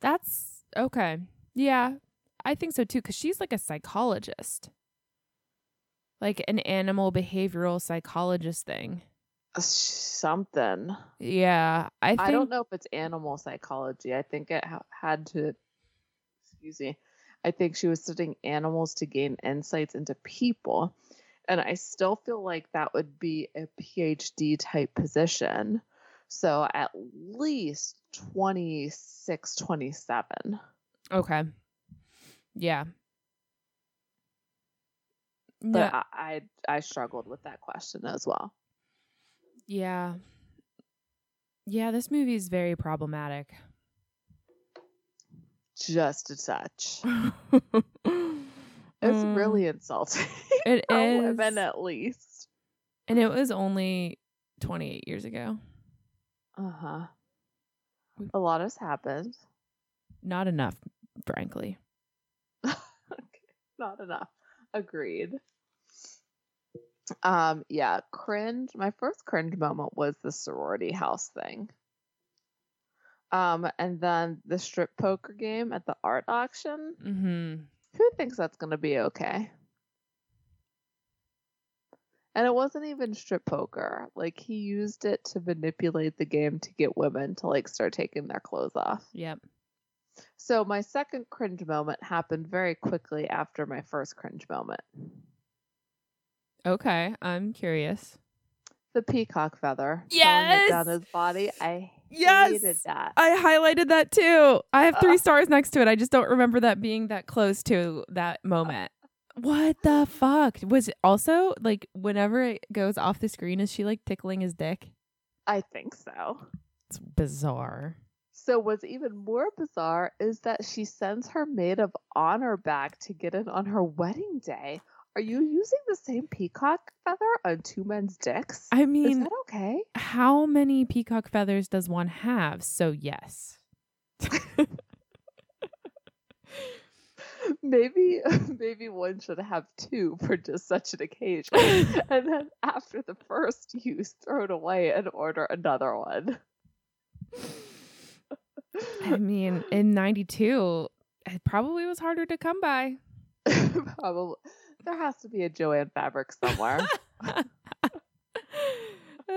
That's okay. Yeah, I think so too. Cause she's like a psychologist, like an animal behavioral psychologist thing. Uh, Something. Yeah, I think. I don't know if it's animal psychology. I think it ha- had to, excuse me, I think she was studying animals to gain insights into people. And I still feel like that would be a PhD type position. So at least 26, 27. Okay. Yeah. But Yeah. I, I I struggled with that question as well. Yeah. Yeah, this movie is very problematic. Just a touch. it's It's really insulting it is, women at least. and it was only 28 years ago. Uh huh. A lot has happened. Not enough, frankly. okay, not enough. Agreed. Um, yeah, cringe. My first cringe moment was the sorority house thing. Um, and then the strip poker game at the art auction. Mm-hmm. Who thinks that's gonna be okay? And it wasn't even strip poker. Like he used it to manipulate the game to get women to like start taking their clothes off. Yep. So my second cringe moment happened very quickly after my first cringe moment. Okay, I'm curious. The peacock feather it down his body. I Yes! hated that. I highlighted that too. I have three Ugh. stars next to it. I just don't remember that being that close to that moment. What the fuck? Was it also like whenever it goes off the screen, is she like tickling his dick? I think so. It's bizarre. So what's even more bizarre is that she sends her maid of honor back to get it on her wedding day. Are you using the same peacock feather on two men's dicks? I mean, is that okay? how many peacock feathers does one have? So yes. Maybe maybe one should have two for just such an occasion. and then after the first use, throw it away and order another one. I mean, in 92, it probably was harder to come by. Probably there has to be a Jo-Ann fabric somewhere. Uh,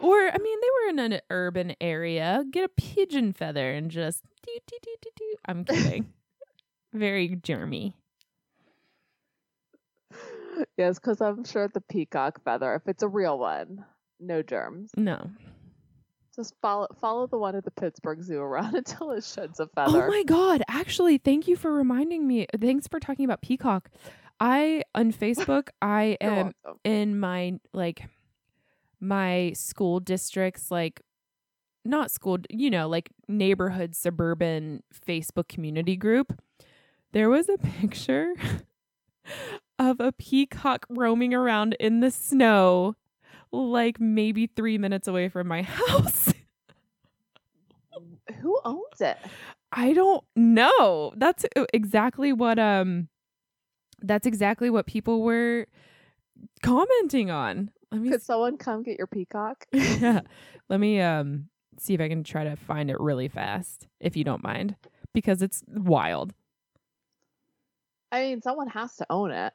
or I mean, they were in an urban area. Get a pigeon feather and just do do do do do. I'm kidding. Very germy. yes, because I'm sure the peacock feather, if it's a real one, no germs. No. Just follow follow the one at the Pittsburgh Zoo around until it sheds a feather. Oh my god! Actually, thank you for reminding me. Thanks for talking about peacock. I on Facebook, I am welcome. in my like my school districts like not school you know like neighborhood suburban facebook community group there was a picture of a peacock roaming around in the snow like maybe 3 minutes away from my house Who owns it? I don't know. That's e- exactly what um that's exactly what people were commenting on. Let me Could someone come get your peacock? yeah. Let me um see if I can try to find it really fast if you don't mind because it's wild. I mean, someone has to own it.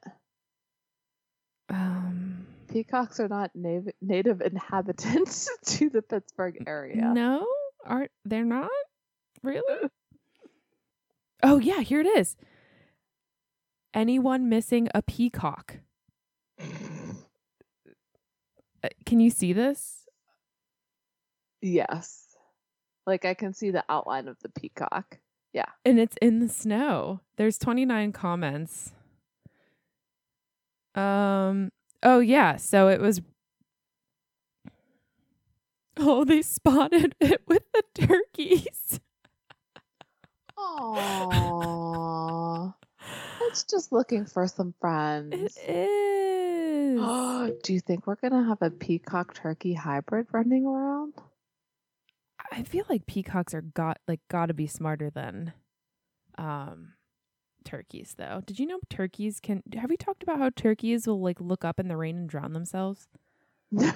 Um Peacocks are not nav- native inhabitants to the Pittsburgh area. no, are they're not? Really? oh yeah, here it is. Anyone missing a peacock? Uh, Can you see this? Yes. Like I can see the outline of the peacock. Yeah. And it's in the snow. There's 29 comments. Um oh yeah, so it was Oh, they spotted it with the turkeys. Aww. It's just looking for some friends. It is. Do you think we're gonna have a peacock turkey hybrid running around? I feel like peacocks are got like got to be smarter than um turkeys though. Did you know turkeys can Have we talked about how turkeys will like look up in the rain and drown themselves? No.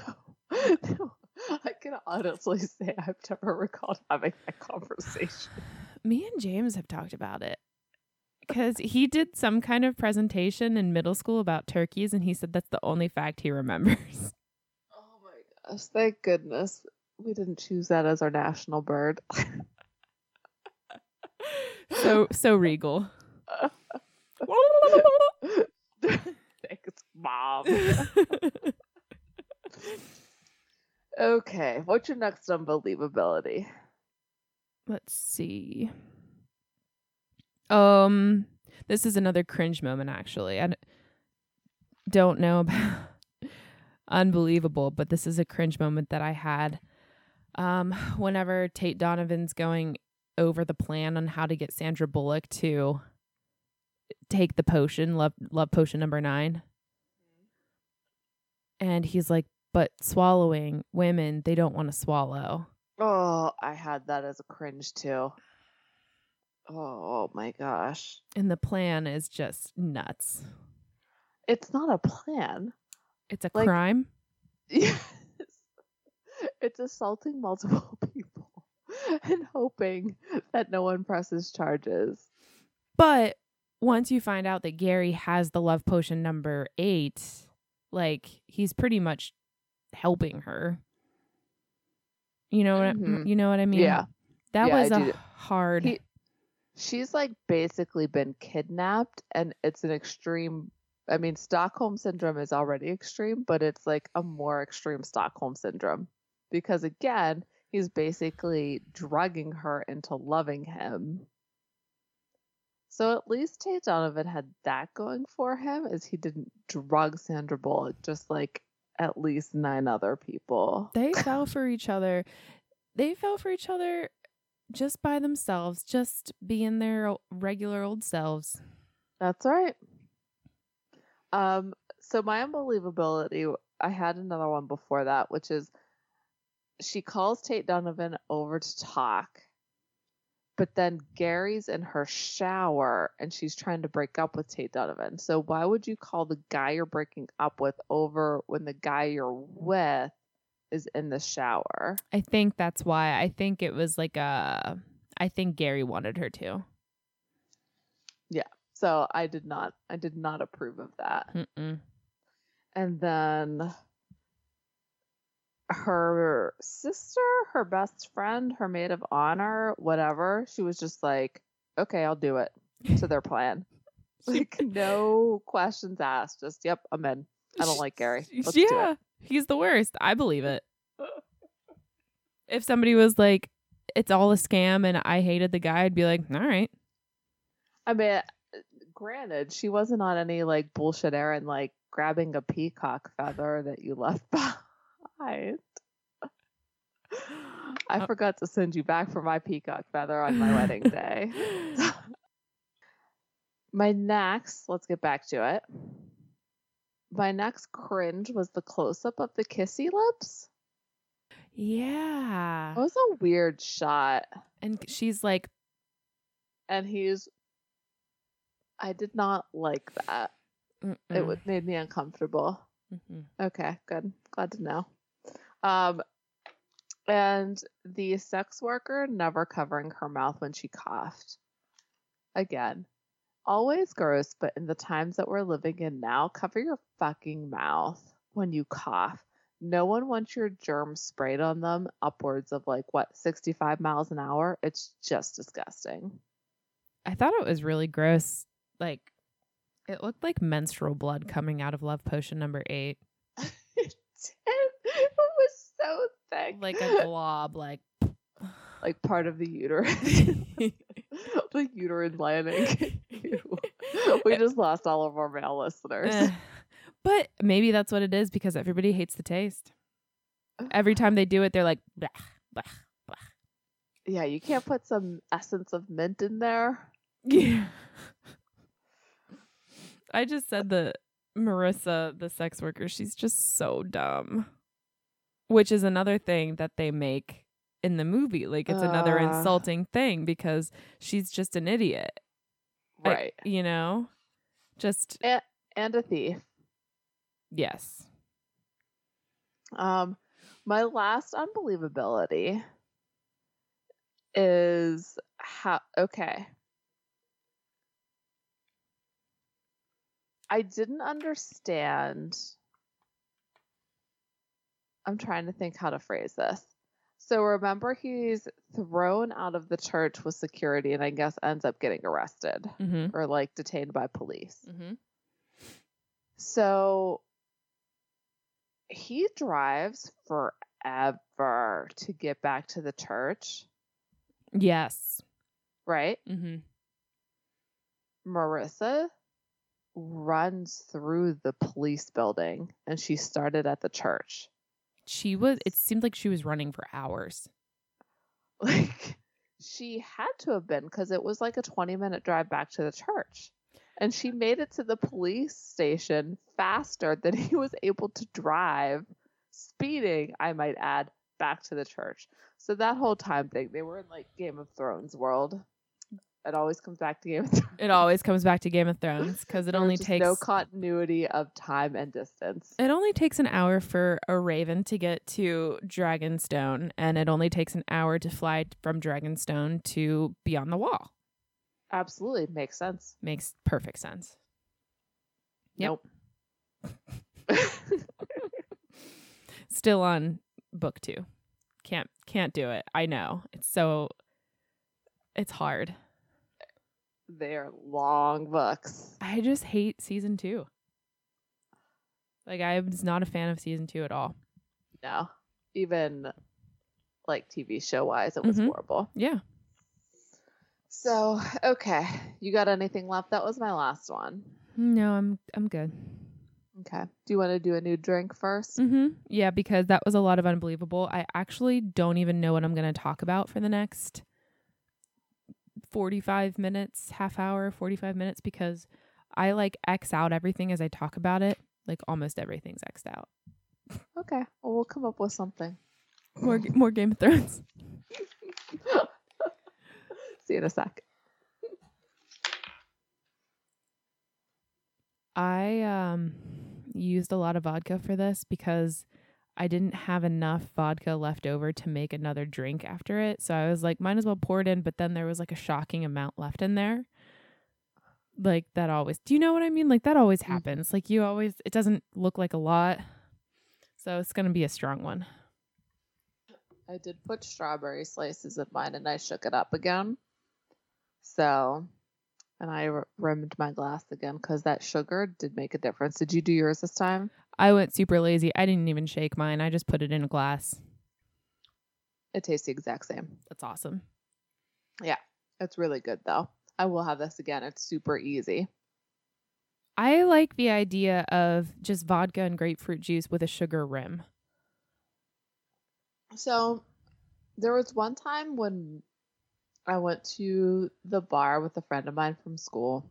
no. I can honestly say I've never recalled having that conversation. Me and James have talked about it because he did some kind of presentation in middle school about turkeys, and he said that's the only fact he remembers. Oh my gosh, thank goodness we didn't choose that as our national bird. so so regal. Thanks, Mom. Okay, what's your next unbelievability? Let's see. Um, this is another cringe moment. Actually, I don't know about unbelievable, but this is a cringe moment that I had. Um, whenever Tate Donovan's going over the plan on how to get Sandra Bullock to take the potion, love love potion number nine. And he's like, but swallowing women, they don't want to swallow. Oh, I had that as a cringe too. Oh my gosh. And the plan is just nuts. It's not a plan. It's a Like- crime. Yes. It's assaulting multiple people and hoping that no one presses charges. But once you find out that Gary has the love potion number eight, like he's pretty much helping her. You know what I, Mhm. you know what I mean? Yeah. That Yeah, was a do. hard He- She's like basically been kidnapped and it's an extreme I mean Stockholm syndrome is already extreme, but it's like a more extreme Stockholm syndrome because again, he's basically drugging her into loving him. So at least Tate Donovan had that going for him is he didn't drug Sandra Bullock just like at least nine other people. they fell for each other. They fell for each other just by themselves, just being their regular old selves. That's right. Um, so my unbelievability, I had another one before that, which is she calls Tate Donovan over to talk, but then Gary's in her shower and she's trying to break up with Tate Donovan. So why would you call the guy you're breaking up with over when the guy you're with is in the shower? I think that's why. I think it was like a. I think Gary wanted her to. Yeah. So I did not, I did not approve of that. Mm-mm. and then her sister, her best friend, her maid of honor, whatever, she was just like, okay, I'll do it to their plan. Like, no questions asked. Just, yep, I'm in. I don't like Gary. Let's do yeah, it. He's the worst. I believe it. if somebody was like, "It's all a scam," and I hated the guy, I'd be like, "All right." I mean, granted, she wasn't on any like bullshit errand, like grabbing a peacock feather that you left behind. I Uh, forgot to send you back for my peacock feather on my wedding day. My next, let's get back to it. My next cringe was the close up of the kissy lips. yeah, That was a weird shot. and she's like, And he's, I did not like that. It Mm-mm. w- made me uncomfortable. Mhm. Okay, good. Glad to know. Um, and the sex worker never covering her mouth when she coughed. Again, always gross, but in the times that we're living in now, cover your fucking mouth when you cough. No one wants your germs sprayed on them upwards of like what 65 miles an hour. It's just disgusting. I thought it was really gross. Like, it looked like menstrual blood coming out of Love Potion number eight, it. It was so thick. like a glob. Like, like part of the uterus. the uterine lining. We just lost all of our male listeners. Eh. but maybe that's what it is because everybody hates the taste. Every time they do it, they're like, "Bleh, bleh." Yeah, you can't put some essence of mint in there. Yeah. I just said that Marissa, the sex worker, she's just so dumb. Which is another thing that they make in the movie. Like it's another Uh. insulting thing because she's just an idiot. I- Right. you know? Just and a thief. yes. Um my last unbelievability is how okay. I didn't understand. I'm trying to think how to phrase this. So remember he's thrown out of the church with security and I guess ends up getting arrested Mm-hmm. or like detained by police. Mm-hmm. So he drives forever to get back to the church, Yes. right? Mm-hmm. Marissa runs through the police building and she started at the church. She was it seemed like she was running for hours. Like she had to have been because it was like a 20 minute drive back to the church. And she made it to the police station faster than he was able to drive, speeding, I might add, back to the church. So that whole time thing, they were in like Game of Thrones world. It always comes back to Game of Thrones. It always comes back to Game of Thrones because it only takes no continuity of time and distance. it only takes an hour for a raven to get to Dragonstone, and it only takes an hour to fly from Dragonstone to Beyond the Wall. Absolutely makes sense. Makes perfect sense. Yep. Nope. Still on book two. Can't can't do it. I know. It's so it's hard. They're long books. I just hate season two. Like I was not a fan of season two at all. No, even like TV show wise, it was Mhm. horrible. Yeah. So, okay, you got anything left? That was my last one. No, I'm I'm good. Okay. Do you want to do a new drink first? Mm-hmm. Yeah, because that was a lot of unbelievable. I actually don't even know what I'm going to talk about for the next 45 minutes, half hour, 45 minutes, because I like X out everything as I talk about it. Like almost everything's X'd out. Okay. Well, we'll come up with something. More, more Game of Thrones. See you in a sec. I um used a lot of vodka for this because I didn't have enough vodka left over to make another drink after it. So I was like, might as well pour it in, but then there was like a shocking amount left in there. Like that always do you know what I mean? Like that always Mhm. happens. Like you always it doesn't look like a lot. So it's gonna be a strong one. I did put strawberry slices in mine and I shook it up again. So, and I r- rimmed my glass again because that sugar did make a difference. Did you do yours this time? I went super lazy. I didn't even shake mine. I just put it in a glass. It tastes the exact same. That's awesome. Yeah, it's really good though. I will have this again. It's super easy. I like the idea of just vodka and grapefruit juice with a sugar rim. So, there was one time when I went to the bar with a friend of mine from school,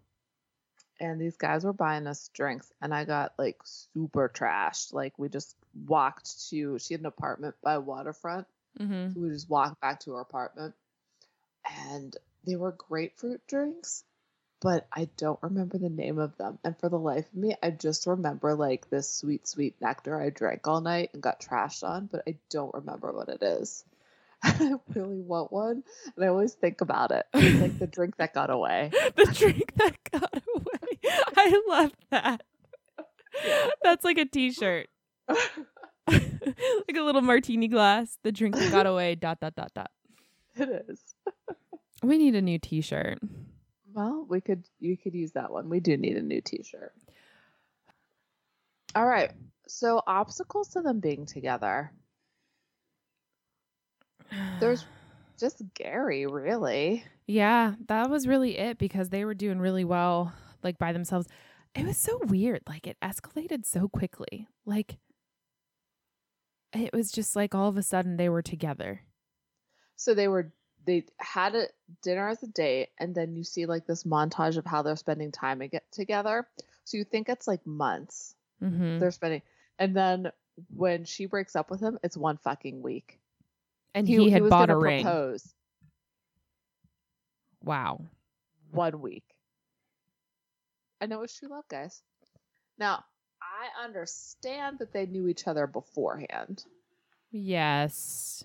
and these guys were buying us drinks, and I got like super trashed. Like, we just walked to, she had an apartment by waterfront. Mm-hmm. So we just walked back to her apartment, and they were grapefruit drinks, but I don't remember the name of them. And for the life of me, I just remember like this sweet, sweet nectar I drank all night and got trashed on, but I don't remember what it is. I really want one, and I always think about it. It's like the drink that got away. the drink that got away. I love that. That's like a t-shirt. like a little martini glass. The drink that got away. Dot dot dot dot. it is. We need a new t-shirt. Well, we could you could use that one. We do need a new t-shirt. All right. So obstacles to them being together. There's just Gary, really. Yeah, that was really it because they were doing really well like by themselves. It was so weird. Like it escalated so quickly. Like it was just like all of a sudden they were together. So they were they had a dinner as a date, and then you see like this montage of how they're spending time together. So you think it's like months Mm-hmm. they're spending, and then when she breaks up with him, it's one fucking week. And he, had was bought a gonna ring. Propose Wow. one week. I know it's true love, guys. Now I understand that they knew each other beforehand. Yes.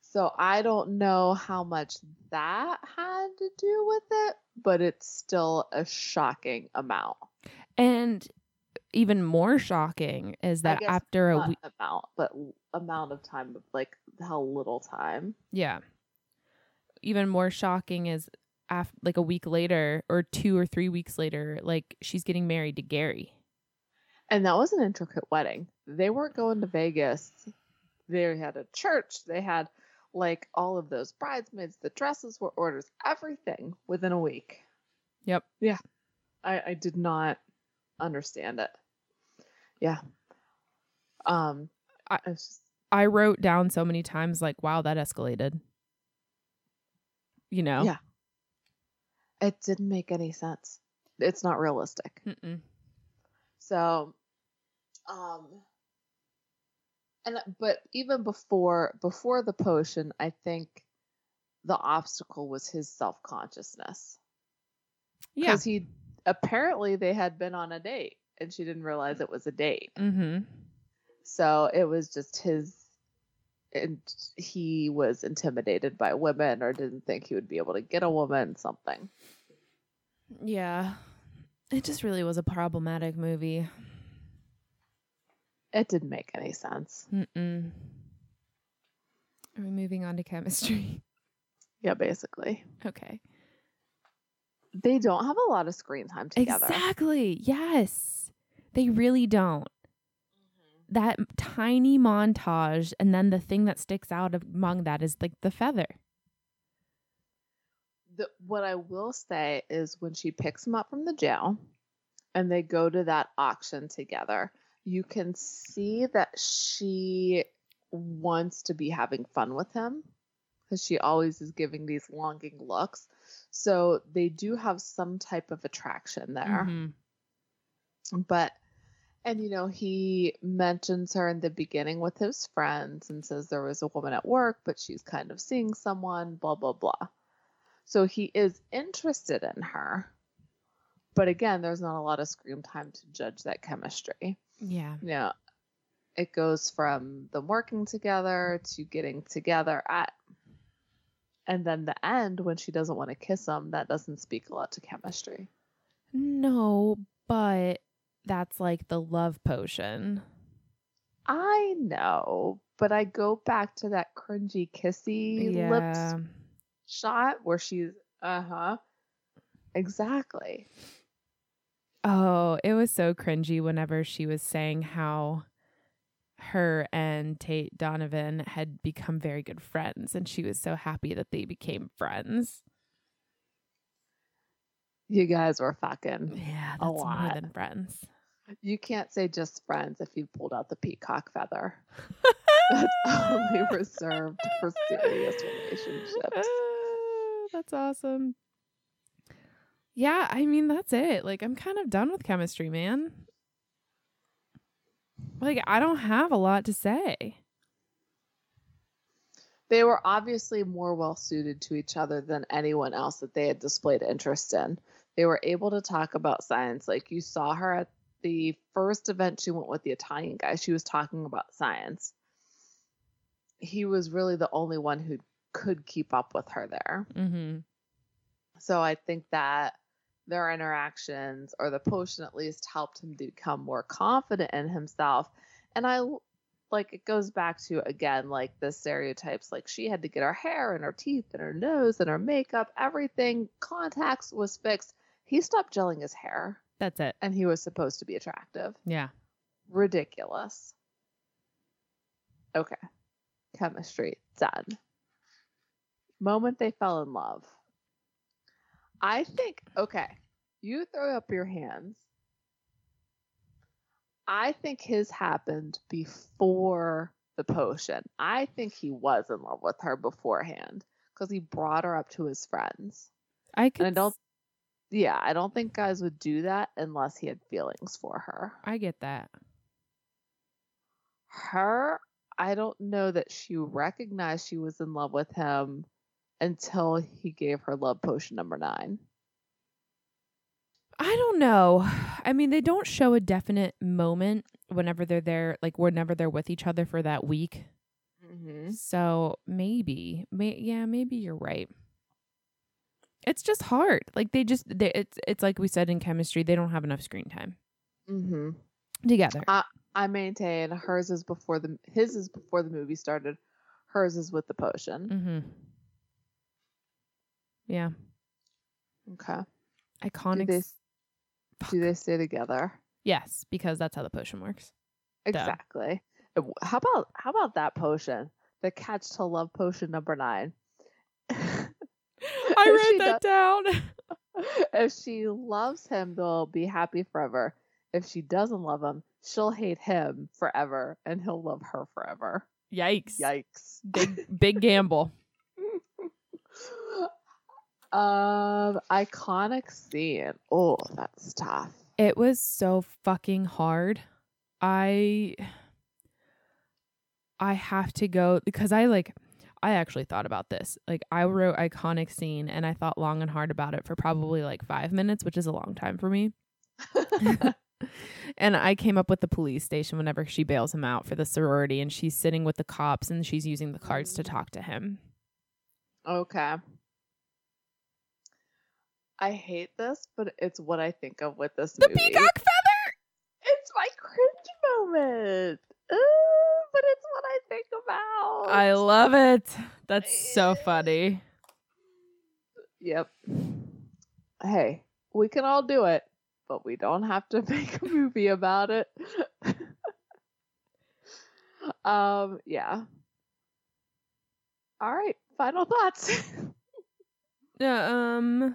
So I don't know how much that had to do with it, but it's still a shocking amount. And even more shocking is that after a week, amount, but amount of time like how little time. yeah. Even more shocking is af- like a week later or 2 or 3 weeks later like she's getting married to Gary. And that was an intricate wedding. They weren't going to Vegas. They had a church. They had like all of those bridesmaids. The dresses were orders, everything within a week. Yep. Yeah. I, I did not understand it. Yeah. Um, I- I just, I wrote down so many times like, wow, that escalated. You know? Yeah. It didn't make any sense. It's not realistic. Mm-mm. So, um, and but even before before the potion, I think the obstacle was his self consciousness Yeah. because he apparently they had been on a date and she didn't realize it was a date. Mm-hmm. So it was just his, and he was intimidated by women or didn't think he would be able to get a woman, something. Yeah. It just really was a problematic movie. It didn't make any sense. Mm-mm. Are we moving on to chemistry? Yeah, basically. Okay. They don't have a lot of screen time together. Exactly. Yes. They really don't. That tiny montage, and then the thing that sticks out among that is like the feather. The, what I will say is when she picks him up from the jail and they go to that auction together, you can see that she wants to be having fun with him because she always is giving these longing looks. So they do have some type of attraction there. Mhm. But, and you know, he mentions her in the beginning with his friends and says there was a woman at work, but she's kind of seeing someone, blah, blah, blah. So he is interested in her. But again, there's not a lot of screen time to judge that chemistry. Yeah. You know, it goes from them working together to getting together at, and then the end when she doesn't want to kiss him, that doesn't speak a lot to chemistry. No, but that's like the love potion. I know, but I go back to that cringy kissy lips shot where she's uh huh. Exactly. Oh, it was so cringy whenever she was saying how her and Tate Donovan had become very good friends and she was so happy that they became friends. You guys were fucking. Yeah, A that's more lot. than friends. You can't say just friends if you pulled out the peacock feather. That's only reserved for serious relationships. That's awesome. Yeah, I mean that's it. Like I'm kind of done with chemistry, man. Like I don't have a lot to say. They were obviously more well suited to each other than anyone else that they had displayed interest in. They were able to talk about science. Like you saw her at the first event she went with the Italian guy, she was talking about science. He was really the only one who could keep up with her there. Mm-hmm. So I think that their interactions or the potion at least helped him to become more confident in himself. And I like it goes back to again like the stereotypes like she had to get her hair and her teeth and her nose and her makeup, everything, contacts was fixed. He stopped gelling his hair That's it. and he was supposed to be attractive. Yeah. Ridiculous. Okay. Chemistry. Done. Moment they fell in love. I think, okay, you throw up your hands. I think his happened before the potion. I think he was in love with her beforehand because he brought her up to his friends. I could And I don't, yeah, I don't think guys would do that unless he had feelings for her. I get that. her i don't know that she recognized she was in love with him until he gave her love potion number nine I don't know. I mean, they don't show a definite moment whenever they're there, like whenever they're with each other for that week. mm-hmm. So maybe, may, yeah, maybe you're right. It's just hard. Like they just, they, it's it's like we said in chemistry, they don't have enough screen time Mm-hmm. together. i maintain hers is before the his is before the movie started hers is with the potion mm-hmm. Yeah, okay iconic. do they, do they stay together Yes, because that's how the potion works. exactly Uh, how about how about that potion the catch to love potion number nine I wrote that down. if she loves him, they'll be happy forever. If she doesn't love him, she'll hate him forever and he'll love her forever. Yikes. Yikes. Big big gamble. um iconic scene. Oh, that's tough. It was so fucking hard. I I have to go because I like I actually thought about this. Like I wrote iconic scene and I thought long and hard about it for probably like 5 minutes, which is a long time for me. and I came up with the police station whenever she bails him out for the sorority and she's sitting with the cops and she's using the cards to talk to him. Okay. I hate this, but it's what I think of with this The movie. peacock feather. It's my cringe moment. Ooh, but it's what I think about. I love it. That's so funny. Yep. Hey, we can all do it, but we don't have to make a movie about it. um, yeah. All right, final thoughts. Yeah, um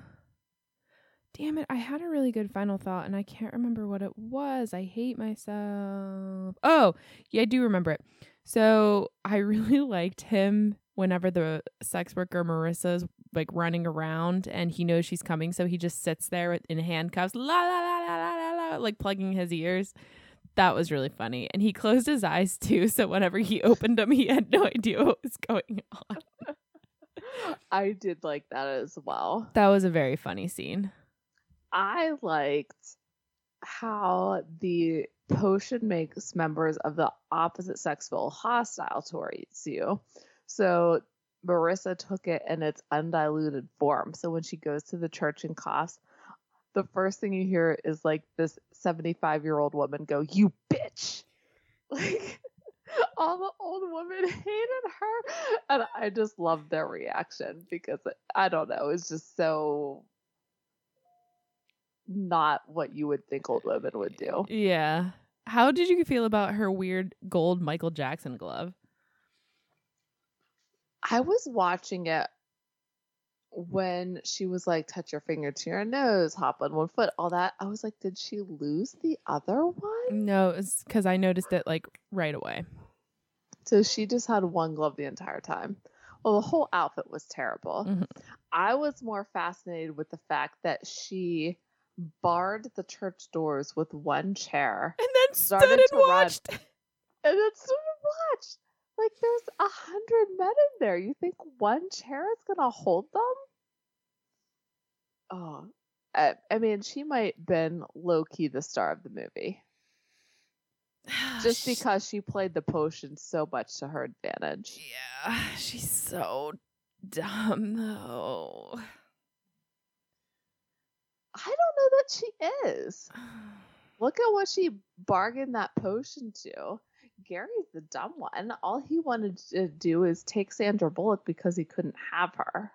Damn it, I had a really good final thought and I can't remember what it was. I hate myself. Oh, yeah, I do remember it. So, I really liked him whenever the sex worker Marissa's like running around and he knows she's coming, so he just sits there in handcuffs, la la la la la la, la like plugging his ears. That was really funny. And he closed his eyes too, so whenever he opened them, he had no idea what was going on. I did like that as well. That was a very funny scene. I liked how the potion makes members of the opposite sex feel hostile towards you. So Marissa took it in its undiluted form. So when she goes to the church and coughs, the first thing you hear is like this 75 year old woman go, You bitch! Like all the old women hated her. And I just loved their reaction because I don't know, it's just so not what you would think old women would do. Yeah. How did you feel about her weird gold Michael Jackson glove? I was watching it when she was like, touch your finger to your nose, hop on one foot, all that. I was like, did she lose the other one? No, it's because I noticed it like right away. So she just had one glove the entire time. Well, the whole outfit was terrible. Mhm. I was more fascinated with the fact that she barred the church doors with one chair And then Started to run. and then stood and watched. Like there's a hundred men in there. You think one chair is gonna hold them? Oh, I, I mean, she might been low key the star of the movie just because she played the potion so much to her advantage. Yeah, she's so dumb though. I don't know that she is. Look at what she bargained that potion to. Gary's the dumb one. All he wanted to do is take Sandra Bullock because he couldn't have her.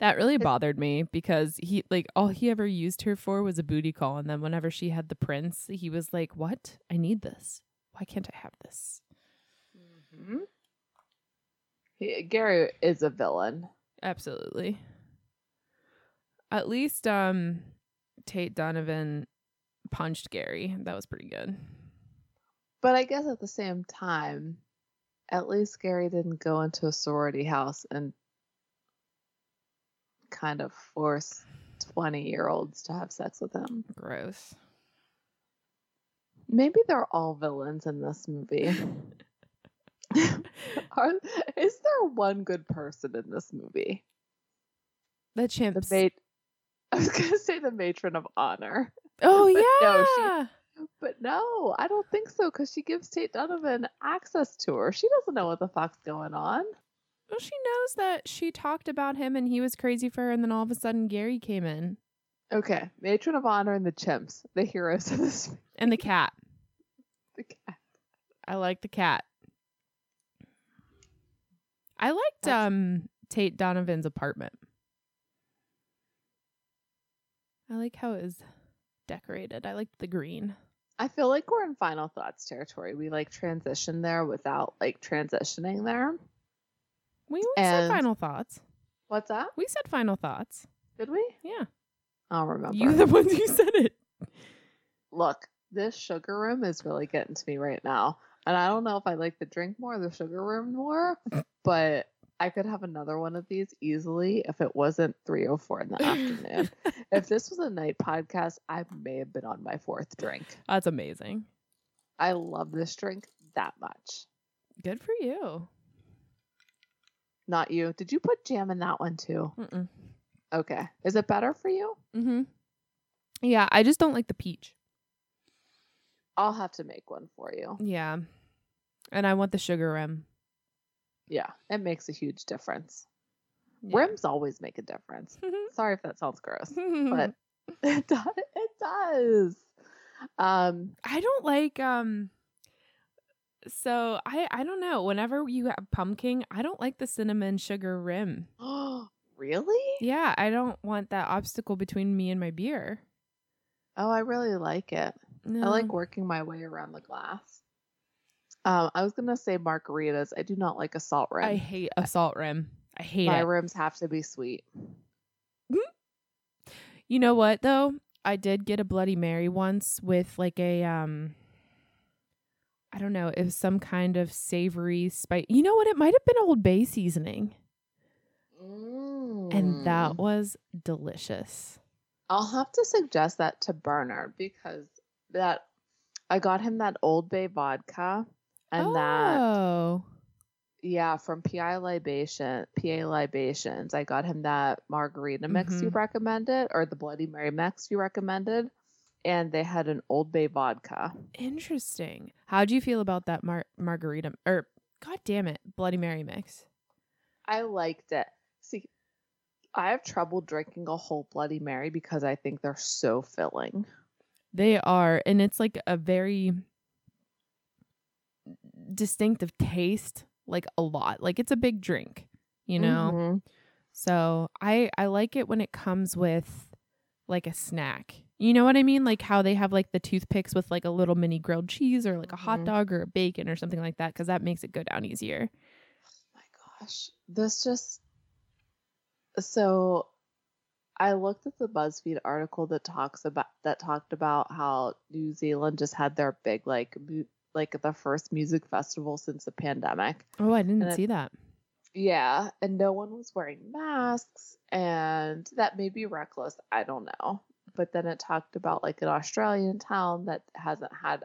That really bothered me because he like all he ever used her for was a booty call and then whenever she had the prince, he was like, "What? I need this. Why can't I have this?" Mm-hmm. He, Gary is a villain. Absolutely. At least um Tate Donovan punched Gary. That was pretty good. But I guess at the same time, at least Gary didn't go into a sorority house and kind of force 20 year olds to have sex with him. Gross. Maybe they're all villains in this movie. Are, is there one good person in this movie? The The chimps. I was gonna say the matron of honor, oh but no, yeah. she- but no, I don't think so because she gives Tate Donovan access to her. She doesn't know what the fuck's going on. Well, she knows that she talked about him and he was crazy for her, and then all of a sudden Gary came in Okay, matron of honor and the chimps, the heroes of this. movie. and the cat. The cat. I like the cat. I liked um Tate Donovan's apartment. I like how it was decorated. I liked the green. I feel like we're in final thoughts territory. We like transition there without like transitioning there. We, we said final thoughts. What's that? We said final thoughts. Did we? Yeah. I'll remember. You the ones who said it. Look, this sugar rim is really getting to me right now. And I don't know if I like the drink more or the sugar rim more, but I could have another one of these easily if it wasn't 304 in the afternoon. if this was a night podcast, I may have been on my fourth drink. That's amazing. I love this drink that much. Good for you. Not you. Did you put jam in that one too? Mm-mm. Okay. Is it better for you? Mm-hmm. Yeah, I just don't like the peach. I'll have to make one for you. Yeah. And I want the sugar rim. Yeah, it makes a huge difference. Yeah. Rims always make a difference. Sorry if that sounds gross, but it does. It does. Um, I don't like um so I I don't know. Whenever you have pumpkin, I don't like the cinnamon sugar rim. Oh, really? Yeah, I don't want that obstacle between me and my beer. Oh, I really like it. No. I like working my way around the glass. Um, I was gonna say margaritas. I do not like a salt rim. I hate a salt rim. I hate it. my it. rims have to be sweet. You know what though? I did get a Bloody Mary once with like a um I don't know, it was some kind of savory spice. You know what? It might have been Old Bay seasoning. And that Mm. was delicious. I'll have to suggest that to Bernard because that I got him that Old Bay vodka and that oh. yeah from PI Libation PA Libations. I got him that margarita mix you Mhm. recommended or the Bloody Mary mix you recommended, and they had an Old Bay vodka. Interesting. How do you feel about that mar- margarita or god damn it, Bloody Mary mix? I liked it. See, I have trouble drinking a whole Bloody Mary because I think they're so filling. They are and it's like a very distinctive taste, like a lot. Like it's a big drink, you know? Mhm. So I I like it when it comes with like a snack. You know what I mean? Like how they have like the toothpicks with like a little mini grilled cheese or like a hot Mhm. dog or a bacon or something like that because that makes it go down easier. Oh my gosh this just so i looked at the buzzfeed article that talks about that talked about how new zealand just had their big like like the first music festival since the pandemic Oh, I didn't And it- see that. yeah and no one was wearing masks and that may be reckless i don't know but then it talked about like an australian town that hasn't had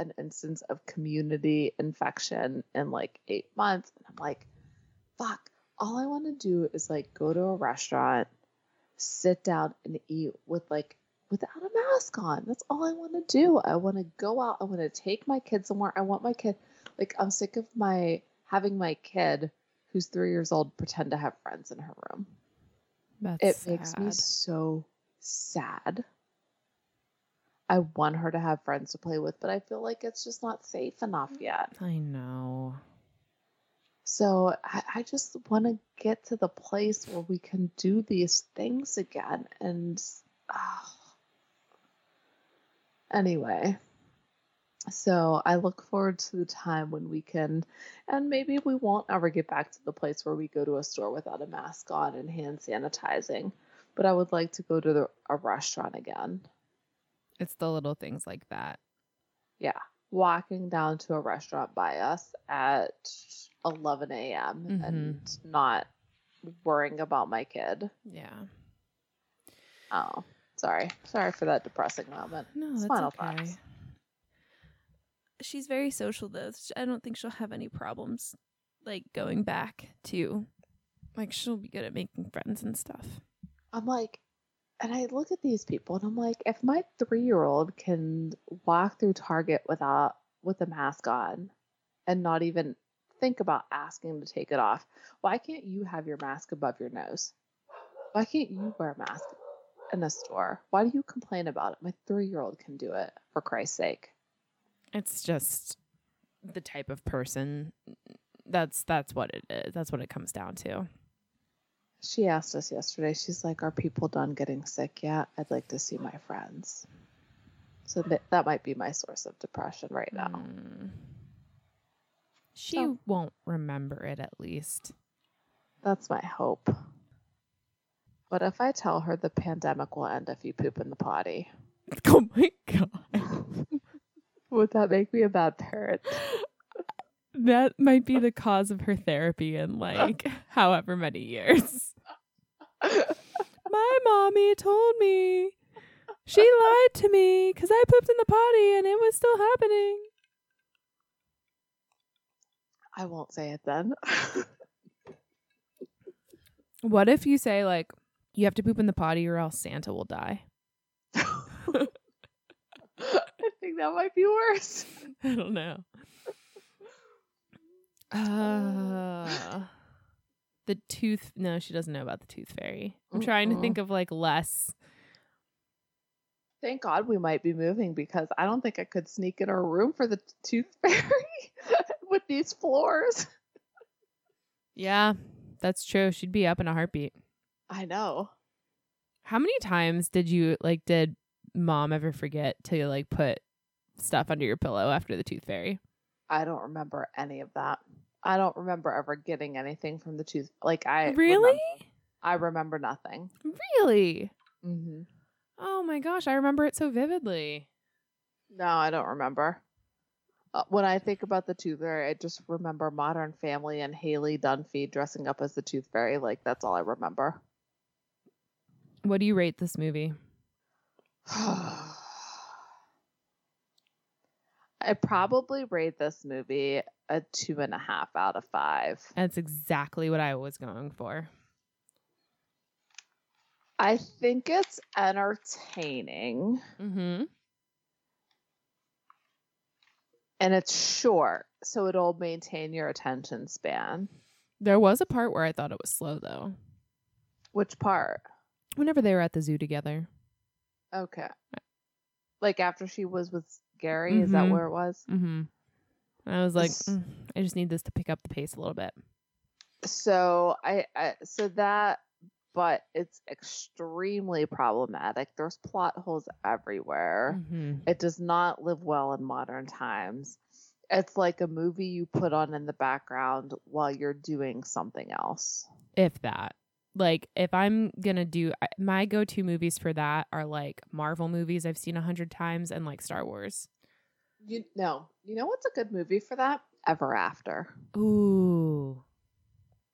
an instance of community infection in like eight months and i'm like fuck all i want to do is like go to a restaurant sit down and eat with like without a mask on that's all i want to do i want to go out i want to take my kid somewhere i want my kid like i'm sick of my having my kid who's three years old pretend to have friends in her room. That's it makes me so sad. I want her to have friends to play with, but I feel like it's just not safe enough yet. I know. So I, I just want to get to the place where we can do these things again. And ah. Anyway, so I look forward to the time when we can, and maybe we won't ever get back to the place where we go to a store without a mask on and hand sanitizing. But I would like to go to the, a restaurant again. It's the little things like that. Yeah. Walking down to a restaurant by us at 11 a.m. Mhm. and not worrying about my kid. Yeah. Oh, sorry. Sorry for that depressing moment. No, that's final okay. thoughts. She's very social though. I don't think she'll have any problems like going back to like she'll be good at making friends and stuff. I'm like, and I look at these people and I'm like, if my three year old can walk through Target without with a mask on and not even think about asking to take it off, why can't you have your mask above your nose? Why can't you wear a mask in a store? Why do you complain about it? My three year old can do it, for Christ's sake. It's just the type of person that's that's what it is. That's what it comes down to. She asked us yesterday, she's like, Are people done getting sick yet? I'd like to see my friends. So that, that might be my source of depression right now. Mm. She So- won't remember it at least. That's my hope. What if I tell her the pandemic will end if you poop in the potty? Oh my god. Would that make me a bad parent? That might be the cause of her therapy in like however many years. My mommy told me. She lied to me because I pooped in the potty and it was still happening. I won't say it then. What if you say, like, you have to poop in the potty or else Santa will die? I think that might be worse. I don't know. Uh, the tooth. No, she doesn't know about the tooth fairy. I'm trying to think of like less. Thank God we might be moving because I don't think I could sneak in our room for the tooth fairy with these floors. Yeah, that's true. She'd be up in a heartbeat. I know. How many times did you like? Did mom ever forget to like put stuff under your pillow after the tooth fairy? I don't remember any of that. I don't remember ever getting anything from the tooth. Like I really? remember- I remember nothing. Really? Mm-hmm. Oh my gosh, I remember it so vividly. No, I don't remember. Uh, when I think about the tooth fairy, I just remember Modern Family and Haley Dunphy dressing up as the tooth fairy. Like that's all I remember. What do you rate this movie? I probably rate this movie a two and a half out of five. That's exactly what I was going for. I think it's entertaining Mm-hmm. and it's short, so it'll maintain your attention span. There was a part where I thought it was slow though. Which part? Whenever they were at the zoo together. Okay. Like after she was with Gary, is that Mhm. where it was? Mm-hmm. I was like, "Mm, I just need this to pick up the pace a little bit. So I, I so that but it's extremely problematic. There's plot holes everywhere. Mm-hmm. It does not live well in modern times. It's like a movie you put on in the background while you're doing something else. If that. Like, if I'm gonna do my go-to movies for that are like Marvel movies I've seen a hundred times and like Star Wars. You know, you know what's a good movie for that? Ever After. Ooh,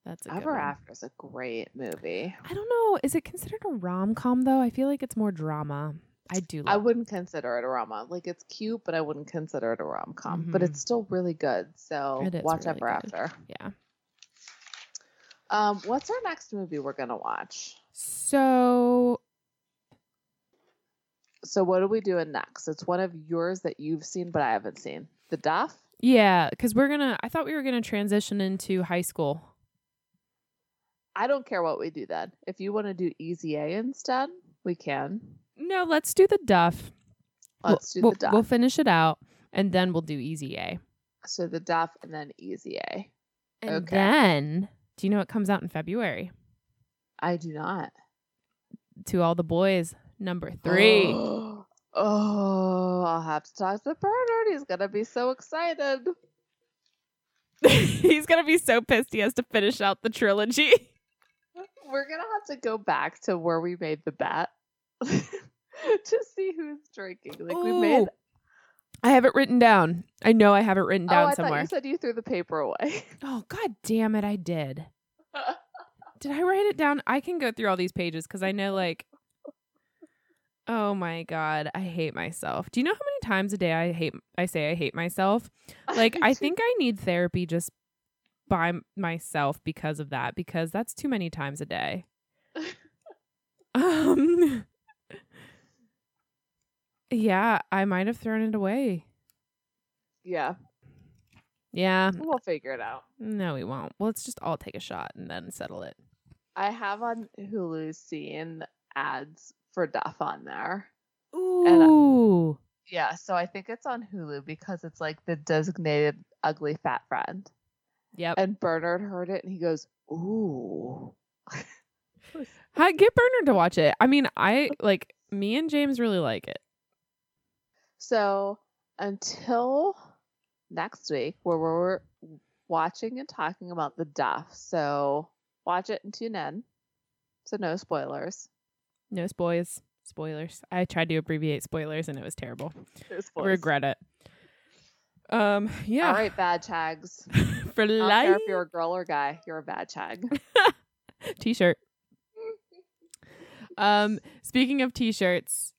that's a Ever. After is a great movie. I don't know. Is it considered a rom com though? I feel like it's more drama. I do. I wouldn't consider it a rom. Like it's cute, but I wouldn't consider it a rom com. But Mhm. it's still really good. So It watch really Ever good. After. Yeah. Um, what's our next movie we're gonna watch? So So what are we doing next? It's one of yours that you've seen, but I haven't seen. The Duff. yeah, because we're gonna. I thought we were gonna transition into high school. I don't care what we do then. If you want to do Easy A instead, we can. No, let's do the Duff. Let's do we'll, the Duff. We'll finish it out, and then we'll do Easy A. so the Duff and then Easy A. And Okay. then, do you know what comes out in February? I do not. To all the boys, number three. oh, I'll have to talk to Bernard. He's gonna be so excited. He's gonna be so pissed he has to finish out the trilogy. We're gonna have to go back to where we made the bet to see who's drinking. Like we made. Have it written down. I know I have it written down Oh, down I somewhere. thought you said you threw the paper away. Oh god damn it, I did. Did I write it down? I can go through all these pages because I know like Oh my god, I hate myself. Do you know how many times a day I hate I say I hate myself? Like I think I need therapy just by myself because of that because that's too many times a day. Um Yeah, I might have thrown it away. Yeah, Yeah, we'll figure it out. no, we won't. Well, let's just all take a shot and then settle it. I have on Hulu seen ads for Duff on there. Ooh. Yeah, so I think it's on Hulu because it's like the designated ugly fat friend. Yep. And Bernard heard it and he goes, "Ooh." Hi, get Bernard to watch it. I mean, I like me and James really like it. So until next week, where we're watching and talking about the Duff. So watch it and tune in. So no spoilers. No spoils. Spoilers. I tried to abbreviate spoilers and it was terrible. Regret it. Um. Yeah. All right, bad tags For I don't care life. if you're a girl or guy, you're a bad chag. T-shirt. Um. Speaking of t-shirts,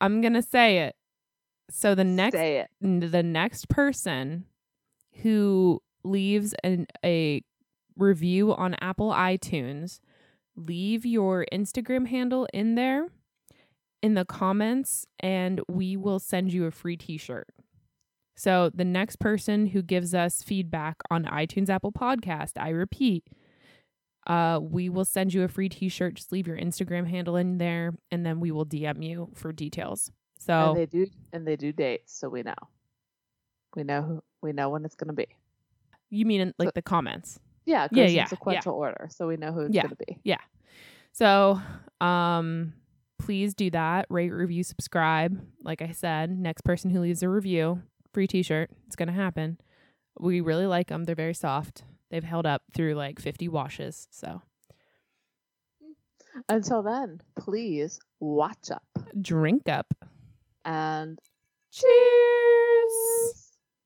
I'm gonna say it. So the next the next person who leaves an, a review on Apple iTunes, leave your Instagram handle in there in the comments and we will send you a free t-shirt. So the next person who gives us feedback on iTunes Apple Podcast, I repeat, uh, we will send you a free t-shirt. Just leave your Instagram handle in there and then we will DM you for details. So And they do and they do dates, so we know. We know who we know when it's gonna be. you mean in, like the comments? Yeah, Yeah, yeah, yeah. sequential order, so we know who it's Yeah. gonna be. Yeah. So, um, please do that. Rate, review, subscribe. Like I said, next person who leaves a review, free T-shirt. It's gonna happen. We really like them. They're very soft. They've held up through like 50 washes. So Until then, please watch up drink up and cheers.